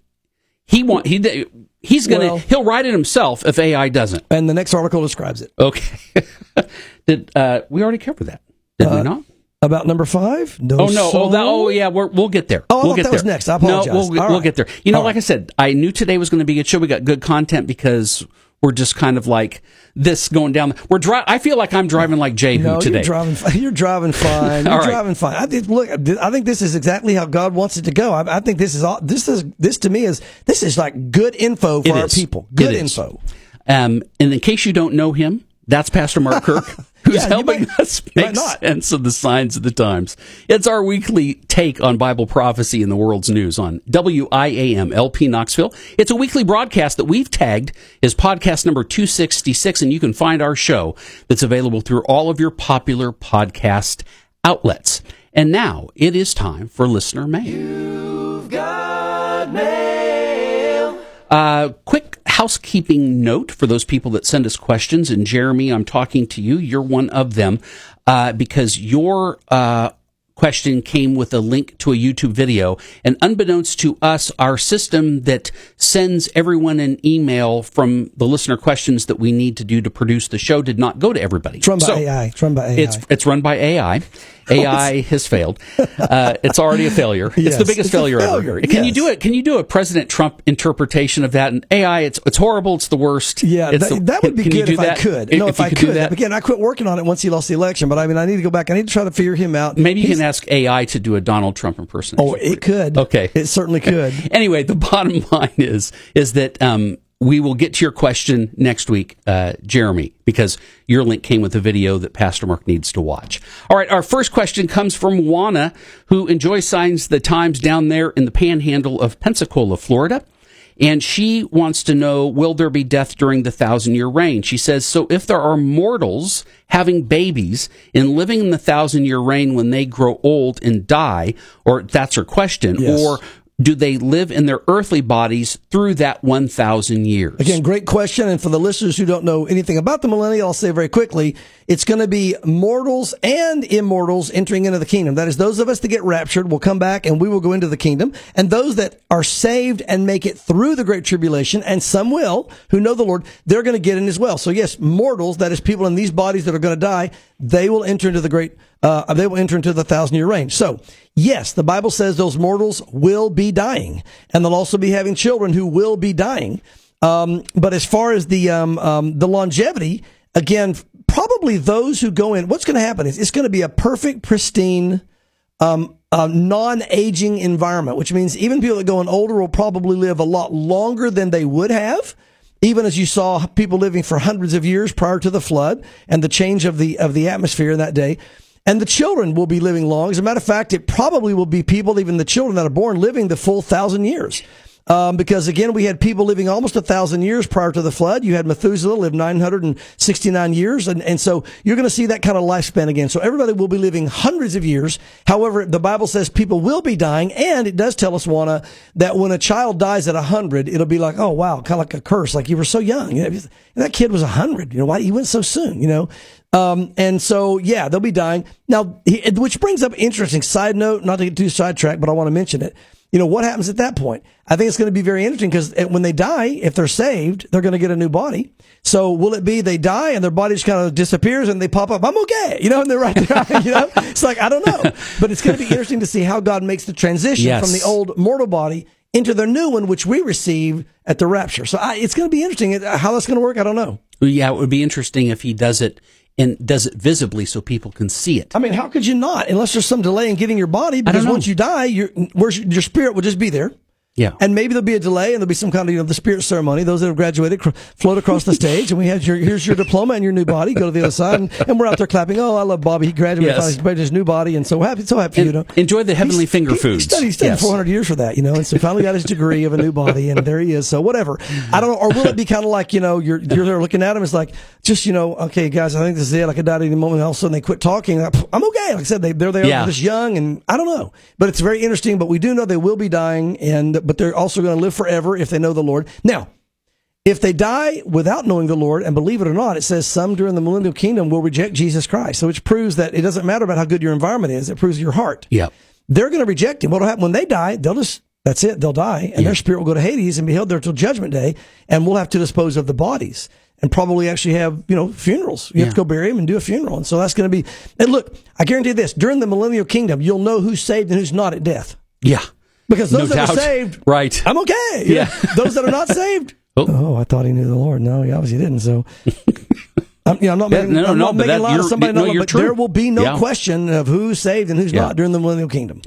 he want he he's gonna well, he'll write it himself if AI doesn't. And the next article describes it. Okay. Did uh, we already cover that? Did uh, we not? About number five? No. Oh no! Oh, that, oh yeah. we will get there. Oh, we'll get that there. was next. I apologize. No, we'll, we'll right. get there. You know, All like right. I said, I knew today was going to be a good show. We got good content because we're just kind of like this going down. We're dri- I feel like I'm driving like Jehu no, today. You're driving. You're driving fine. You're driving fine. I think, look, I think this is exactly how God wants it to go. I, I, think this is all. This is this to me is this is like good info for it our is. people. Good info. Um, and in case you don't know him, that's Pastor Mark Kirk. Who's yeah, helping might, us make sense of the signs of the times. It's our weekly take on Bible prophecy in the world's news on WIAM LP Knoxville. It's a weekly broadcast that we've tagged as podcast number 266, and you can find our show that's available through all of your popular podcast outlets. And now it is time for listener mail. You've got mail. Uh, quick housekeeping note for those people that send us questions. And Jeremy, I'm talking to you. You're one of them uh, because your uh, question came with a link to a YouTube video. And unbeknownst to us, our system that sends everyone an email from the listener questions that we need to do to produce the show did not go to everybody. It's run by so AI. It's run by AI. It's, it's run by AI. AI has failed. Uh, it's already a failure. Yes, it's the biggest it's failure, failure, ever. Can you do it? Can you do a President Trump interpretation of that? And AI, it's it's horrible. It's the worst. Yeah, that, the, that, would be good if that? I could. No, if, if, I could. could. Again, I quit working on it once he lost the election, but I mean, I need to go back. I need to try to figure him out. Maybe you can ask AI to do a Donald Trump impersonation. Oh, it could. Okay, it certainly could. anyway, the bottom line is is that um, we will get to your question next week, uh, Jeremy, because your link came with a video that Pastor Mark needs to watch. All right, our first question comes from Juana, who enjoys signs the times down there in the panhandle of Pensacola, Florida. And she wants to know, will there be death during the thousand year reign? She says, so if there are mortals having babies and living in the thousand year reign when they grow old and die, or that's her question, yes. or do they live in their earthly bodies through that 1,000 years? Again, great question. And for the listeners who don't know anything about the millennial, I'll say very quickly, it's going to be mortals and immortals entering into the kingdom. That is, those of us that get raptured will come back and we will go into the kingdom. And those that are saved and make it through the great tribulation, and some will, who know the Lord, they're going to get in as well. So yes, mortals, that is people in these bodies that are going to die, they will enter into the great uh, they will enter into the thousand year reign. So, yes, the Bible says those mortals will be dying, and they'll also be having children who will be dying. Um, but as far as the um, um, the longevity, again, probably those who go in, what's going to happen is it's going to be a perfect, pristine, um, uh, non-aging environment, which means even people that go in older will probably live a lot longer than they would have even as you saw people living for hundreds of years prior to the flood and the change of the of the atmosphere in that day. And the children will be living long. As a matter of fact, it probably will be people, even the children that are born, living the full thousand years. Um, because again, we had people living almost a thousand years prior to the flood. You had Methuselah live 969 years. And, and so you're going to see that kind of lifespan again. So everybody will be living hundreds of years. However, the Bible says people will be dying. And it does tell us, Juana, that when a child dies at a hundred, it'll be like, oh, wow, kind of like a curse. Like you were so young. You know, that kid was a hundred. You know, why he went so soon, you know? Um, and so, yeah, they'll be dying. Now, which brings up interesting side note, not to get too sidetracked, but I want to mention it you know, what happens at that point? I think it's going to be very interesting because eh, when they die, if they're saved, they're going to get a new body. So will it be they die and their body just kind of disappears and they pop up? I'm okay. You know, and they're right there. You know, it's like, I don't know, but it's going to be interesting to see how God makes the transition yes. from the old mortal body into the new one, which we receive at the rapture. So I, it's going to be interesting how that's going to work. I don't know. Yeah, it would be interesting if he does it and does it visibly so people can see it. I mean, how could you not? Unless there's some delay in getting your body, because once you die, your your spirit will just be there. Yeah. And maybe there'll be a delay and there'll be some kind of, you know, the spirit ceremony. Those that have graduated cr- float across the stage and we have your, here's your diploma and your new body. Go to the other side and, and we're out there clapping. Oh, I love Bobby. He graduated yes. finally his new body and so happy, so happy, and you know. Enjoy the heavenly he's, finger he, foods. He studied, he studied yes. 400 years for that, you know, and so finally got his degree of a new body and there he is. So whatever. I don't know. Or will it be kind of like, you know, you're, you're there looking at him. It's like, just, you know, okay, guys, I think this is it. I could die at any moment. All of a sudden they quit talking. I'm okay. Like I said, they, they're there. Yeah. just young and I don't know, but it's very interesting, but we do know they will be dying and, but they're also going to live forever if they know the Lord. Now, if they die without knowing the Lord, and believe it or not, it says some during the millennial kingdom will reject Jesus Christ. So which proves that it doesn't matter about how good your environment is; it proves your heart. Yeah, they're going to reject him. What'll happen when they die? They'll just that's it. They'll die, and yeah. their spirit will go to Hades and be held there till Judgment Day, and we'll have to dispose of the bodies and probably actually have you know funerals. You yeah. have to go bury him and do a funeral, and so that's going to be. And look, I guarantee this: during the millennial kingdom, you'll know who's saved and who's not at death. Yeah. Because those no that doubt. are saved, right? I'm okay. Yeah. those that are not saved, oh. oh. I thought he knew the Lord. No, he obviously didn't. So. I'm, you know, I'm not making, yeah, no, I'm no, not making a lot of somebody no, but true. there will be no yeah. question of who's saved and who's yeah. not during the millennial kingdom.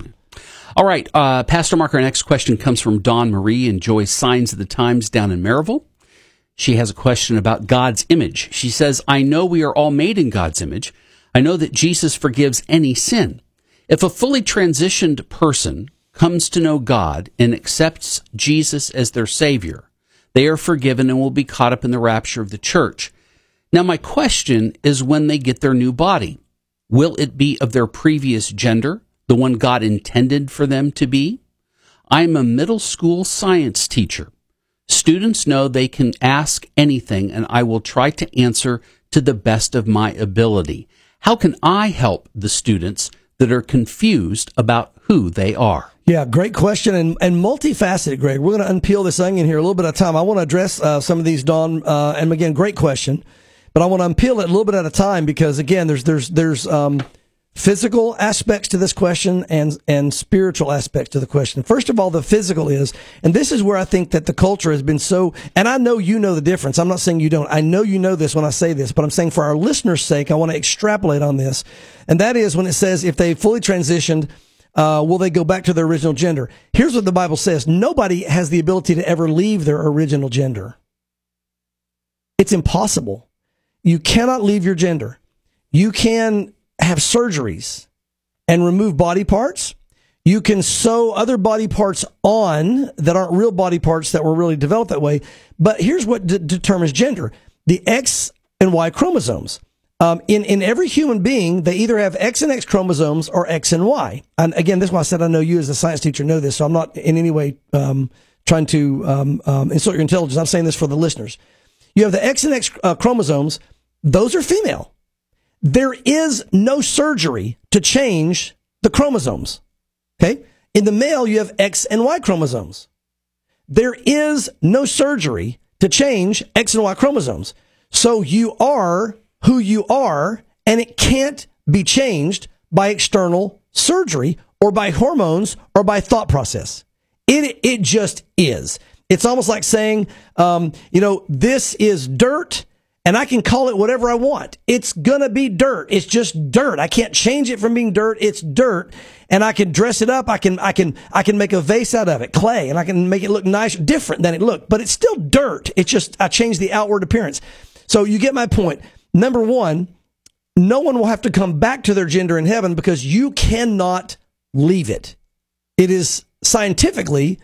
All right, uh, Pastor Mark, our next question comes from Dawn Marie enjoys Signs of the Times down in Maryville. She has a question about God's image. She says, I know we are all made in God's image. I know that Jesus forgives any sin. If a fully transitioned person comes to know God and accepts Jesus as their Savior, they are forgiven and will be caught up in the rapture of the church. Now, my question is when they get their new body, will it be of their previous gender, the one God intended for them to be? I'm a middle school science teacher. Students know they can ask anything and I will try to answer to the best of my ability. How can I help the students that are confused about who they are? Yeah, great question and, and multifaceted, Greg. We're going to unpeel this onion here a little bit of time. I want to address uh, some of these, Dawn. Uh, and again, great question, but I want to unpeel it a little bit at a time because again, there's there's there's um, physical aspects to this question and and spiritual aspects to the question. First of all, the physical is, and this is where I think that the culture has been so. And I know you know the difference. I'm not saying you don't. I know you know this when I say this, but I'm saying for our listeners' sake, I want to extrapolate on this, and that is when it says if they fully transitioned uh, will they go back to their original gender? Here's what the Bible says: Nobody has the ability to ever leave their original gender. It's impossible. You cannot leave your gender. You can have surgeries and remove body parts. You can sew other body parts on that aren't real body parts that were really developed that way. But here's what d- determines gender the X and Y chromosomes. Um, in, in every human being, they either have X and X chromosomes or X and Y. And again, this is why I said I know you as a science teacher know this, so I'm not in any way um, trying to um, um, insult your intelligence. I'm saying this for the listeners. You have the X and X uh, chromosomes; those are female. There is no surgery to change the chromosomes. Okay, in the male, you have X and Y chromosomes. There is no surgery to change X and Y chromosomes. So you are who you are, and it can't be changed by external surgery or by hormones or by thought process. It, it just is. It's almost like saying, um, you know, this is dirt and I can call it whatever I want. It's gonna be dirt. It's just dirt. I can't change it from being dirt. It's dirt. And I can dress it up. I can, I can, I can make a vase out of it, clay, and I can make it look nice, different than it looked, but it's still dirt. It's just, I changed the outward appearance. So you get my point. Number one, no one will have to come back to their gender in heaven because you cannot leave it. It is scientifically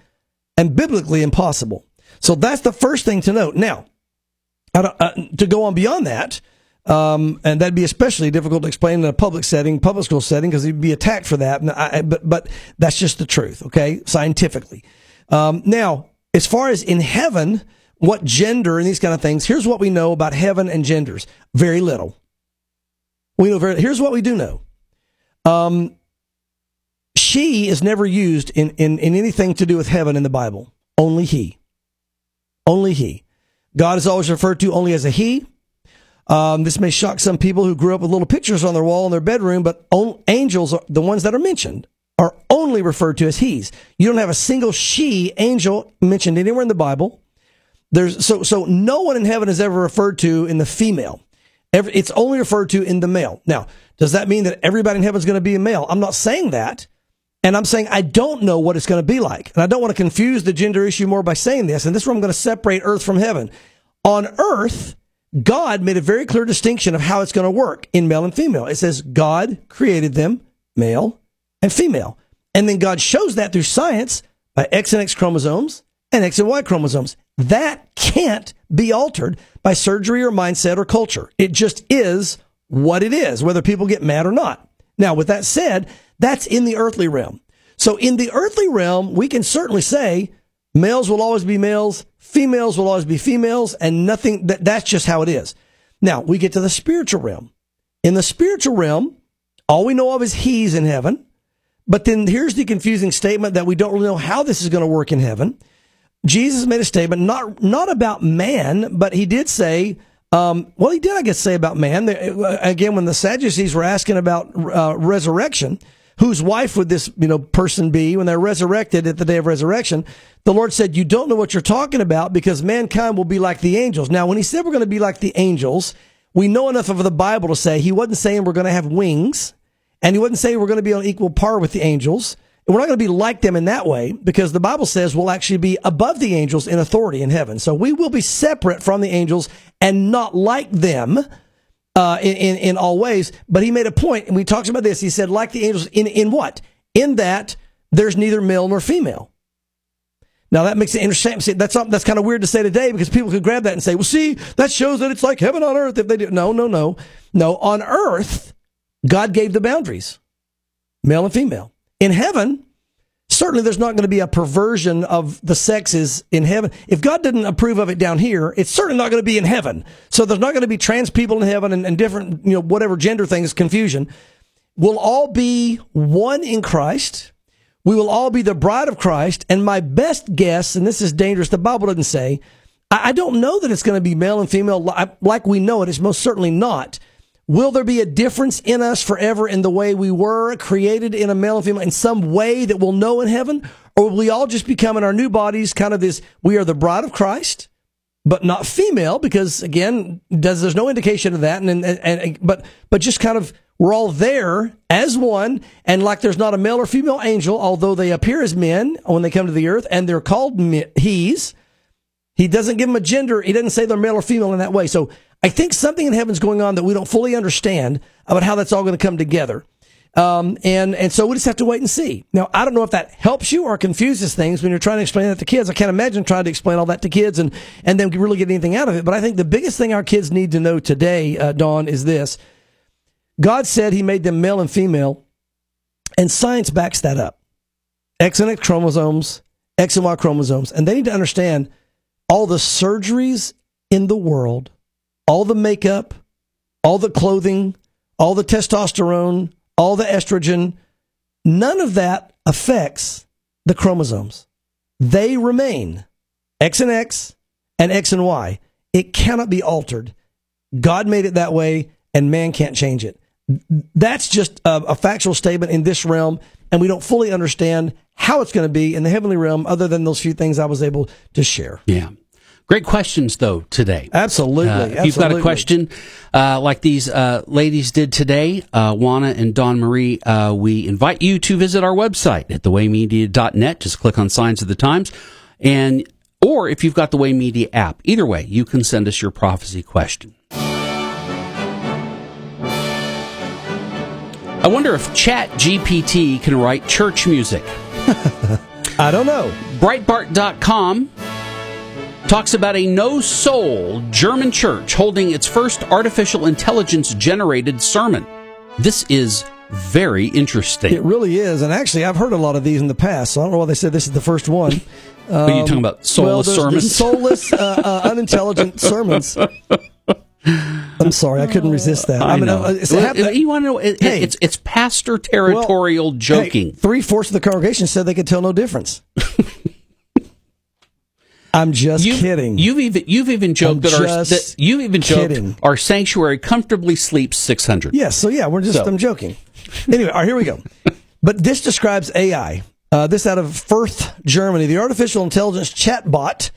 and biblically impossible. So that's the first thing to note. Now, uh, to go on beyond that, um, and that'd be especially difficult to explain in a public setting, public school setting, because he'd be attacked for that. I, but but that's just the truth, okay? Scientifically. Um, now, as far as in heaven, what gender and these kind of things. Here's what we know about heaven and genders. Very little. We know very, here's what we do know. Um, she is never used in, in, in anything to do with heaven in the Bible. Only he. Only he. God is always referred to only as a he. Um, this may shock some people who grew up with little pictures on their wall in their bedroom, but angels, are, the ones that are mentioned, are only referred to as he's. You don't have a single she angel mentioned anywhere in the Bible. There's so so no one in heaven is ever referred to in the female. Every, it's only referred to in the male. Now, does that mean that everybody in heaven is going to be a male? I'm not saying that. And I'm saying I don't know what it's going to be like. And I don't want to confuse the gender issue more by saying this. And this is where I'm going to separate earth from heaven. On earth, God made a very clear distinction of how it's going to work in male and female. It says God created them male and female. And then God shows that through science by X and X chromosomes and X and Y chromosomes. That can't be altered by surgery or mindset or culture. It just is what it is, whether people get mad or not. Now, with that said, that's in the earthly realm. So in the earthly realm, we can certainly say males will always be males, females will always be females, and nothing that that's just how it is. Now, we get to the spiritual realm. In the spiritual realm, all we know of is he's in heaven. But then here's the confusing statement that we don't really know how this is going to work in heaven. Jesus made a statement not not about man, but he did say, um, well, he did, I guess, say about man. Again, when the Sadducees were asking about uh, resurrection, whose wife would this you know person be when they're resurrected at the day of resurrection? The Lord said, "You don't know what you're talking about because mankind will be like the angels." Now, when He said we're going to be like the angels, we know enough of the Bible to say He wasn't saying we're going to have wings, and He wasn't saying we're going to be on equal par with the angels. And we're not going to be like them in that way because the Bible says we'll actually be above the angels in authority in heaven. So we will be separate from the angels and not like them uh, in, in, in all ways. But he made a point, and we talked about this. He said, like the angels, in, in what? In that there's neither male nor female. Now that makes it interesting. That's that's kind of weird to say today because people could grab that and say, "Well, see, that shows that it's like heaven on earth." If they do, no, no, no, no. On earth, God gave the boundaries, male and female. In heaven, certainly there's not going to be a perversion of the sexes in heaven. If God didn't approve of it down here, it's certainly not going to be in heaven. So there's not going to be trans people in heaven and, and different, you know, whatever gender things, confusion. We'll all be one in Christ. We will all be the bride of Christ. And my best guess, and this is dangerous, the Bible doesn't say, I, I don't know that it's going to be male and female like we know it. It's most certainly not. Will there be a difference in us forever in the way we were created in a male and female in some way that we'll know in heaven? Or will we all just become in our new bodies kind of this, we are the bride of Christ, but not female because again, does, there's no indication of that. And, and, and, but, but just kind of, we're all there as one. And like there's not a male or female angel, although they appear as men when they come to the earth and they're called he's, He doesn't give them a gender. He doesn't say they're male or female in that way. So I think something in heaven's going on that we don't fully understand about how that's all going to come together. Um, and, and so we just have to wait and see. Now, I don't know if that helps you or confuses things when you're trying to explain that to kids. I can't imagine trying to explain all that to kids and, and then really get anything out of it. But I think the biggest thing our kids need to know today, uh, Dawn, is this. God said he made them male and female, and science backs that up. X and X chromosomes, X and Y chromosomes, and they need to understand all the surgeries in the world, all the makeup, all the clothing, all the testosterone, all the estrogen, none of that affects the chromosomes. They remain X and X and X and Y. It cannot be altered. God made it that way, and man can't change it. That's just a, a factual statement in this realm, and we don't fully understand how it's going to be in the heavenly realm, other than those few things I was able to share. Yeah. Great questions, though, today. Absolutely. Uh, if you've got a question uh, like these uh, ladies did today, uh, Juana and Dawn Marie, uh, we invite you to visit our website at thewaymedia.net. Just click on Signs of the Times. And or if you've got the Way Media app, either way, you can send us your prophecy question. I wonder if Chat GPT can write church music. I don't know. Breitbart.com talks about a no soul German church holding its first artificial intelligence generated sermon. This is very interesting. It really is. And actually, I've heard a lot of these in the past, so I don't know why they said this is the first one. Um, are you talking about soulless well, sermons? soulless, uh, uh, unintelligent sermons. I'm sorry, I couldn't resist that. I, I mean, know. Uh, well, you want to know? It, hey, it's it's pastor territorial well, joking. Hey, Three fourths of the congregation said they could tell no difference. I'm just you, kidding. You've even you've even joked that our that you've even kidding. joked our sanctuary comfortably sleeps 600. Yes, so yeah, we're just so. I'm joking. Anyway, all right, here we go. But this describes AI. Uh, this out of Furth, Germany. The artificial intelligence chatbot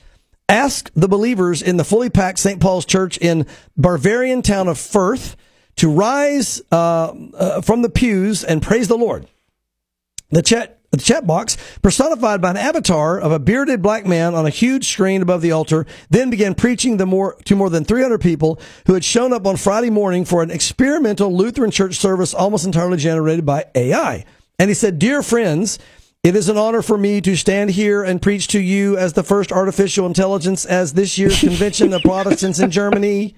asked the believers in the fully packed St. Paul's Church in Bavarian town of Furth to rise uh, uh, from the pews and praise the Lord. The chat the chat box, personified by an avatar of a bearded black man on a huge screen above the altar, then began preaching the more, to more than 300 people who had shown up on Friday morning for an experimental Lutheran church service almost entirely generated by AI. And he said, Dear friends, it is an honor for me to stand here and preach to you as the first artificial intelligence as this year's convention of Protestants in Germany.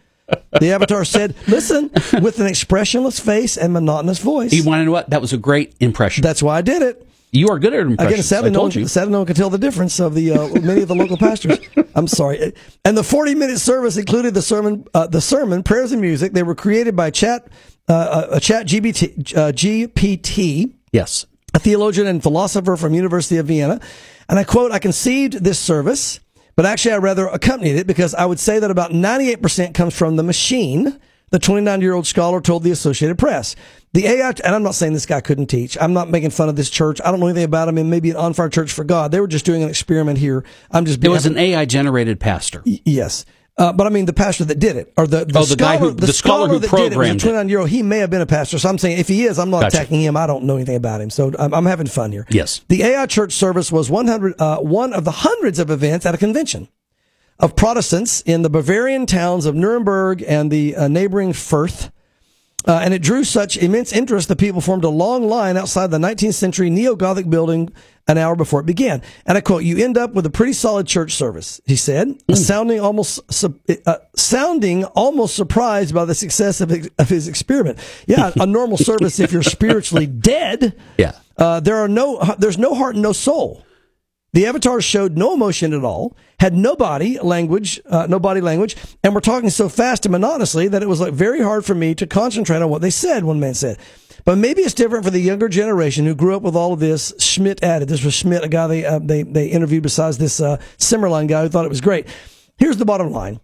The avatar said, "Listen," with an expressionless face and monotonous voice. You want to know what? That was a great impression. That's why I did it. You are good at impressions. Again, sadly, no, one, sadly, no one can tell the difference of the uh, many of the local pastors. I'm sorry. And the 40 minute service included the sermon, uh, the sermon, prayers, and music. They were created by Chat, uh, a Chat GBT, uh, GPT. Yes a theologian and philosopher from University of Vienna. And I quote, I conceived this service, but actually I rather accompanied it because I would say that about 98% comes from the machine, the 29 year old scholar told the Associated Press. The AI, and I'm not saying this guy couldn't teach. I'm not making fun of this church. I don't know anything about him and maybe an on fire church for God. They were just doing an experiment here. I'm just. It was an AI generated pastor. Y- yes. Uh, but I mean, the pastor that did it, or the, the, oh, the scholar, guy who, the, the scholar, scholar, who that programmed did it, was a 29 year old. He may have been a pastor. So I'm saying if he is, I'm not gotcha. attacking him. I don't know anything about him. So I'm, I'm having fun here. Yes. The AI church service was 100, uh, one of the hundreds of events at a convention of Protestants in the Bavarian towns of Nuremberg and the uh, neighboring Furth. Uh, and it drew such immense interest that people formed a long line outside the 19th century neo Gothic building an hour before it began. And I quote, "You end up with a pretty solid church service," he said, mm. sounding almost uh, sounding almost surprised by the success of his, of his experiment. Yeah, a normal service if you're spiritually dead. Yeah, uh, there are no there's no heart and no soul. The avatars showed no emotion at all, had no body language, uh, no body language, and were talking so fast and monotonously that it was like very hard for me to concentrate on what they said. One man said. But maybe it's different for the younger generation who grew up with all of this. Schmidt added. This was Schmidt, a guy they uh, they they interviewed besides this uh, Simmerlein guy who thought it was great. Here's the bottom line: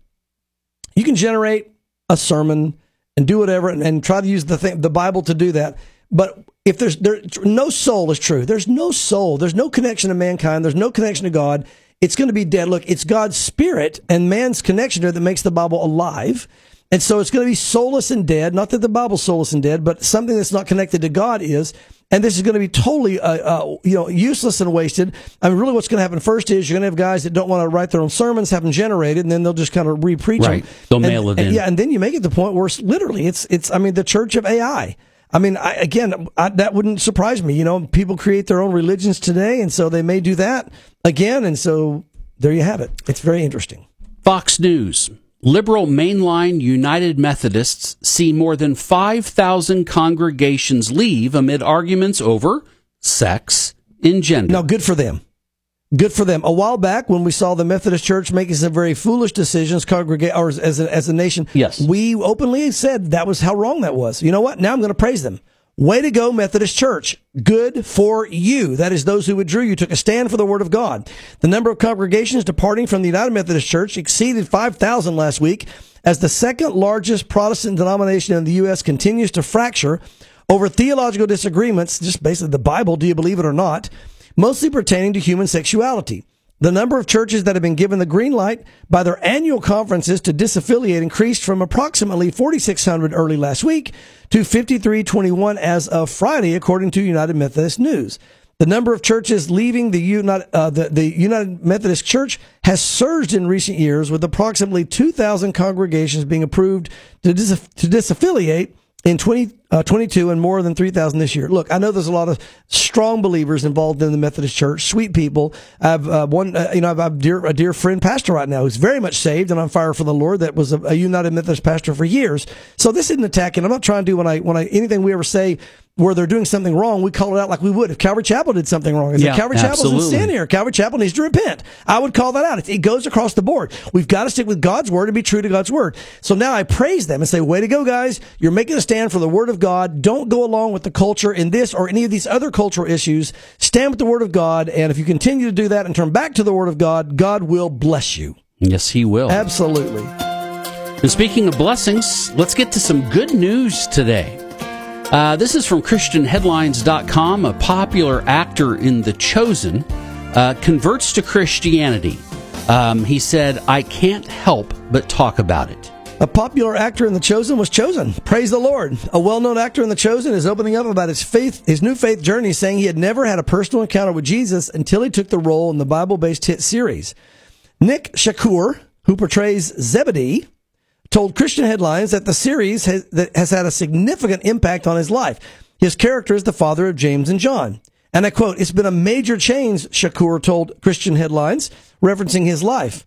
you can generate a sermon and do whatever, and, and try to use the thing, the Bible to do that. But if there's there, no soul is true. There's no soul. There's no connection to mankind. There's no connection to God. It's going to be dead. Look, it's God's spirit and man's connection to it that makes the Bible alive. And so it's going to be soulless and dead. Not that the Bible's soulless and dead, but something that's not connected to God is. and this is going to be totally, uh, uh, you know, useless and wasted. I mean, really, what's going to happen first is you're going to have guys that don't want to write their own sermons, have them generated, and then they'll just kind of re-preach right. them. They'll and, mail it and, in. Yeah, and then you make it the point where it's literally, it's, it's, I mean, the church of AI. I mean, I, again, I, that wouldn't surprise me. You know, people create their own religions today, and so they may do that again. And so there you have it. It's very interesting. Fox News. Liberal mainline United Methodists see more than 5,000 congregations leave amid arguments over sex in gender. Now, good for them. Good for them. A while back, when we saw the Methodist Church making some very foolish decisions, congregate or as a, as a nation, yes, we openly said that was how wrong that was. You know what? Now I'm going to praise them. Way to go, Methodist Church. Good for you. That is those who withdrew. You took a stand for the Word of God. The number of congregations departing from the United Methodist Church exceeded 5,000 last week as the second largest Protestant denomination in the U.S. continues to fracture over theological disagreements, just basically the Bible, do you believe it or not, mostly pertaining to human sexuality. The number of churches that have been given the green light by their annual conferences to disaffiliate increased from approximately 4,600 early last week to 5,321 as of Friday, according to United Methodist News. The number of churches leaving the United, uh, the, the United Methodist Church has surged in recent years, with approximately 2,000 congregations being approved to, dis- to disaffiliate in 2022 uh, and more than 3,000 this year. Look, I know there's a lot of strong believers involved in the Methodist Church, sweet people. I have uh, one, uh, you know, I have a dear, a dear friend pastor right now who's very much saved and on fire for the Lord that was a, a United Methodist pastor for years. So this isn't attacking. I'm not trying to do when I, when I, anything we ever say where they're doing something wrong, we call it out like we would if Calvary Chapel did something wrong. Is yeah, Calvary Chapel's in sin here? Calvary Chapel needs to repent. I would call that out. It, it goes across the board. We've got to stick with God's word and be true to God's word. So now I praise them and say, way to go, guys. You're making a stand for the word of God. Don't go along with the culture in this or any of these other cultural issues. Stand with the word of God. And if you continue to do that and turn back to the word of God, God will bless you. Yes, he will. Absolutely. And speaking of blessings, let's get to some good news today. Uh, this is from ChristianHeadlines.com. A popular actor in The Chosen uh, converts to Christianity. Um, he said, I can't help but talk about it. A popular actor in The Chosen was chosen. Praise the Lord. A well-known actor in The Chosen is opening up about his faith, his new faith journey, saying he had never had a personal encounter with Jesus until he took the role in the Bible-based hit series. Nick Shakoour, who portrays Zebedee, told Christian Headlines that the series has, that has had a significant impact on his life. His character is the father of James and John. And I quote, it's been a major change, Shakoour told Christian Headlines, referencing his life.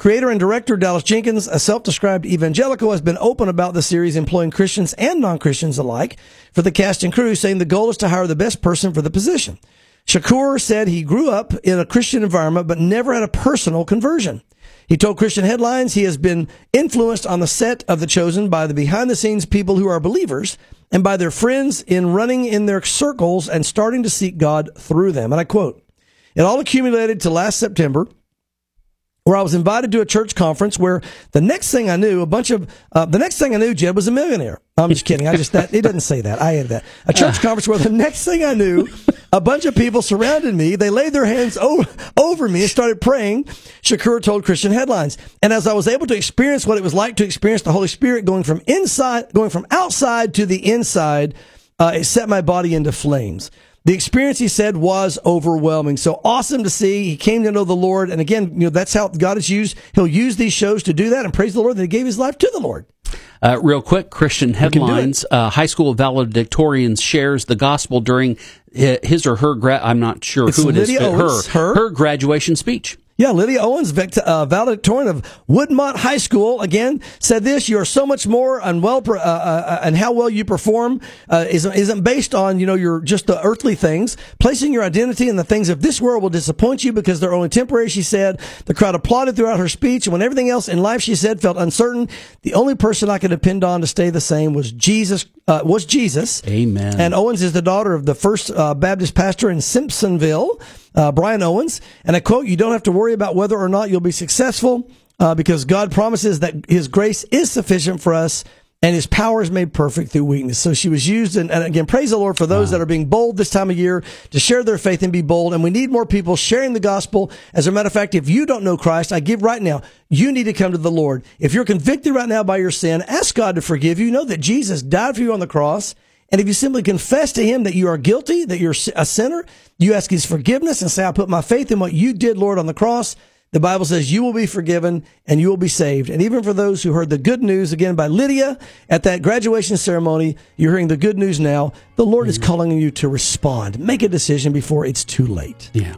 Creator and director Dallas Jenkins, a self-described evangelical, has been open about the series employing Christians and non-Christians alike for the cast and crew, saying the goal is to hire the best person for the position. Shakoour said he grew up in a Christian environment but never had a personal conversion. He told Christian Headlines he has been influenced on the set of The Chosen by the behind the scenes people who are believers and by their friends in running in their circles and starting to seek God through them. And I quote, it all accumulated to last September where I was invited to a church conference where the next thing I knew, a bunch of, uh, the next thing I knew, Jed was a millionaire. I'm just kidding. I just, that, it doesn't say that. I added that. A church conference where the next thing I knew, a bunch of people surrounded me. They laid their hands over, over me and started praying. Shakoour told Christian Headlines. And as I was able to experience what it was like to experience the Holy Spirit going from inside, going from outside to the inside, uh, it set my body into flames. The experience, he said, was overwhelming. So awesome to see. He came to know the Lord. And again, you know, that's how God is used. He'll use these shows to do that and praise the Lord that he gave his life to the Lord. Uh, real quick, Christian headlines. Uh, high school valedictorian shares the gospel during his or her, gra- I'm not sure it's who it is, Owens, her, her graduation speech. Yeah, Lydia Owens, uh, valedictorian of Woodmont High School, again said this: "You are so much more and well, uh, uh, uh, and how well you perform uh, isn't isn't based on you know your just the earthly things. Placing your identity in the things of this world will disappoint you because they're only temporary." She said. The crowd applauded throughout her speech, and when everything else in life she said felt uncertain, the only person I could depend on to stay the same was Jesus. Uh, was Jesus? Amen. And Owens is the daughter of the first Baptist pastor in Simpsonville uh, Brian Owens. And I quote, you don't have to worry about whether or not you'll be successful uh, because God promises that his grace is sufficient for us and his power is made perfect through weakness. So she was used. And, and again, praise the Lord for those wow. that are being bold this time of year to share their faith and be bold. And we need more people sharing the gospel. As a matter of fact, if you don't know Christ, I give right now, you need to come to the Lord. If you're convicted right now by your sin, ask God to forgive you. Know that Jesus died for you on the cross And if you simply confess to him that you are guilty, that you're a sinner, you ask his forgiveness and say, I put my faith in what you did, Lord, on the cross. The Bible says you will be forgiven and you will be saved. And even for those who heard the good news again by Lydia at that graduation ceremony, you're hearing the good news now. The Lord mm-hmm. is calling you to respond. Make a decision before it's too late. Yeah.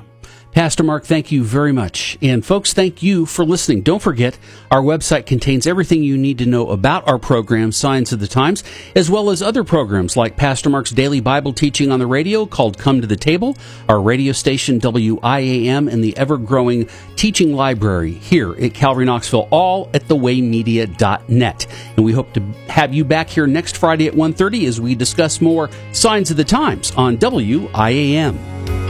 Pastor Mark, thank you very much. And folks, thank you for listening. Don't forget, our website contains everything you need to know about our program, Signs of the Times, as well as other programs like Pastor Mark's daily Bible teaching on the radio called Come to the Table, our radio station WIAM, and the ever growing teaching library here at Calvary Knoxville, all at thewaymedia.net. And we hope to have you back here next Friday at 1.30 as we discuss more Signs of the Times on WIAM.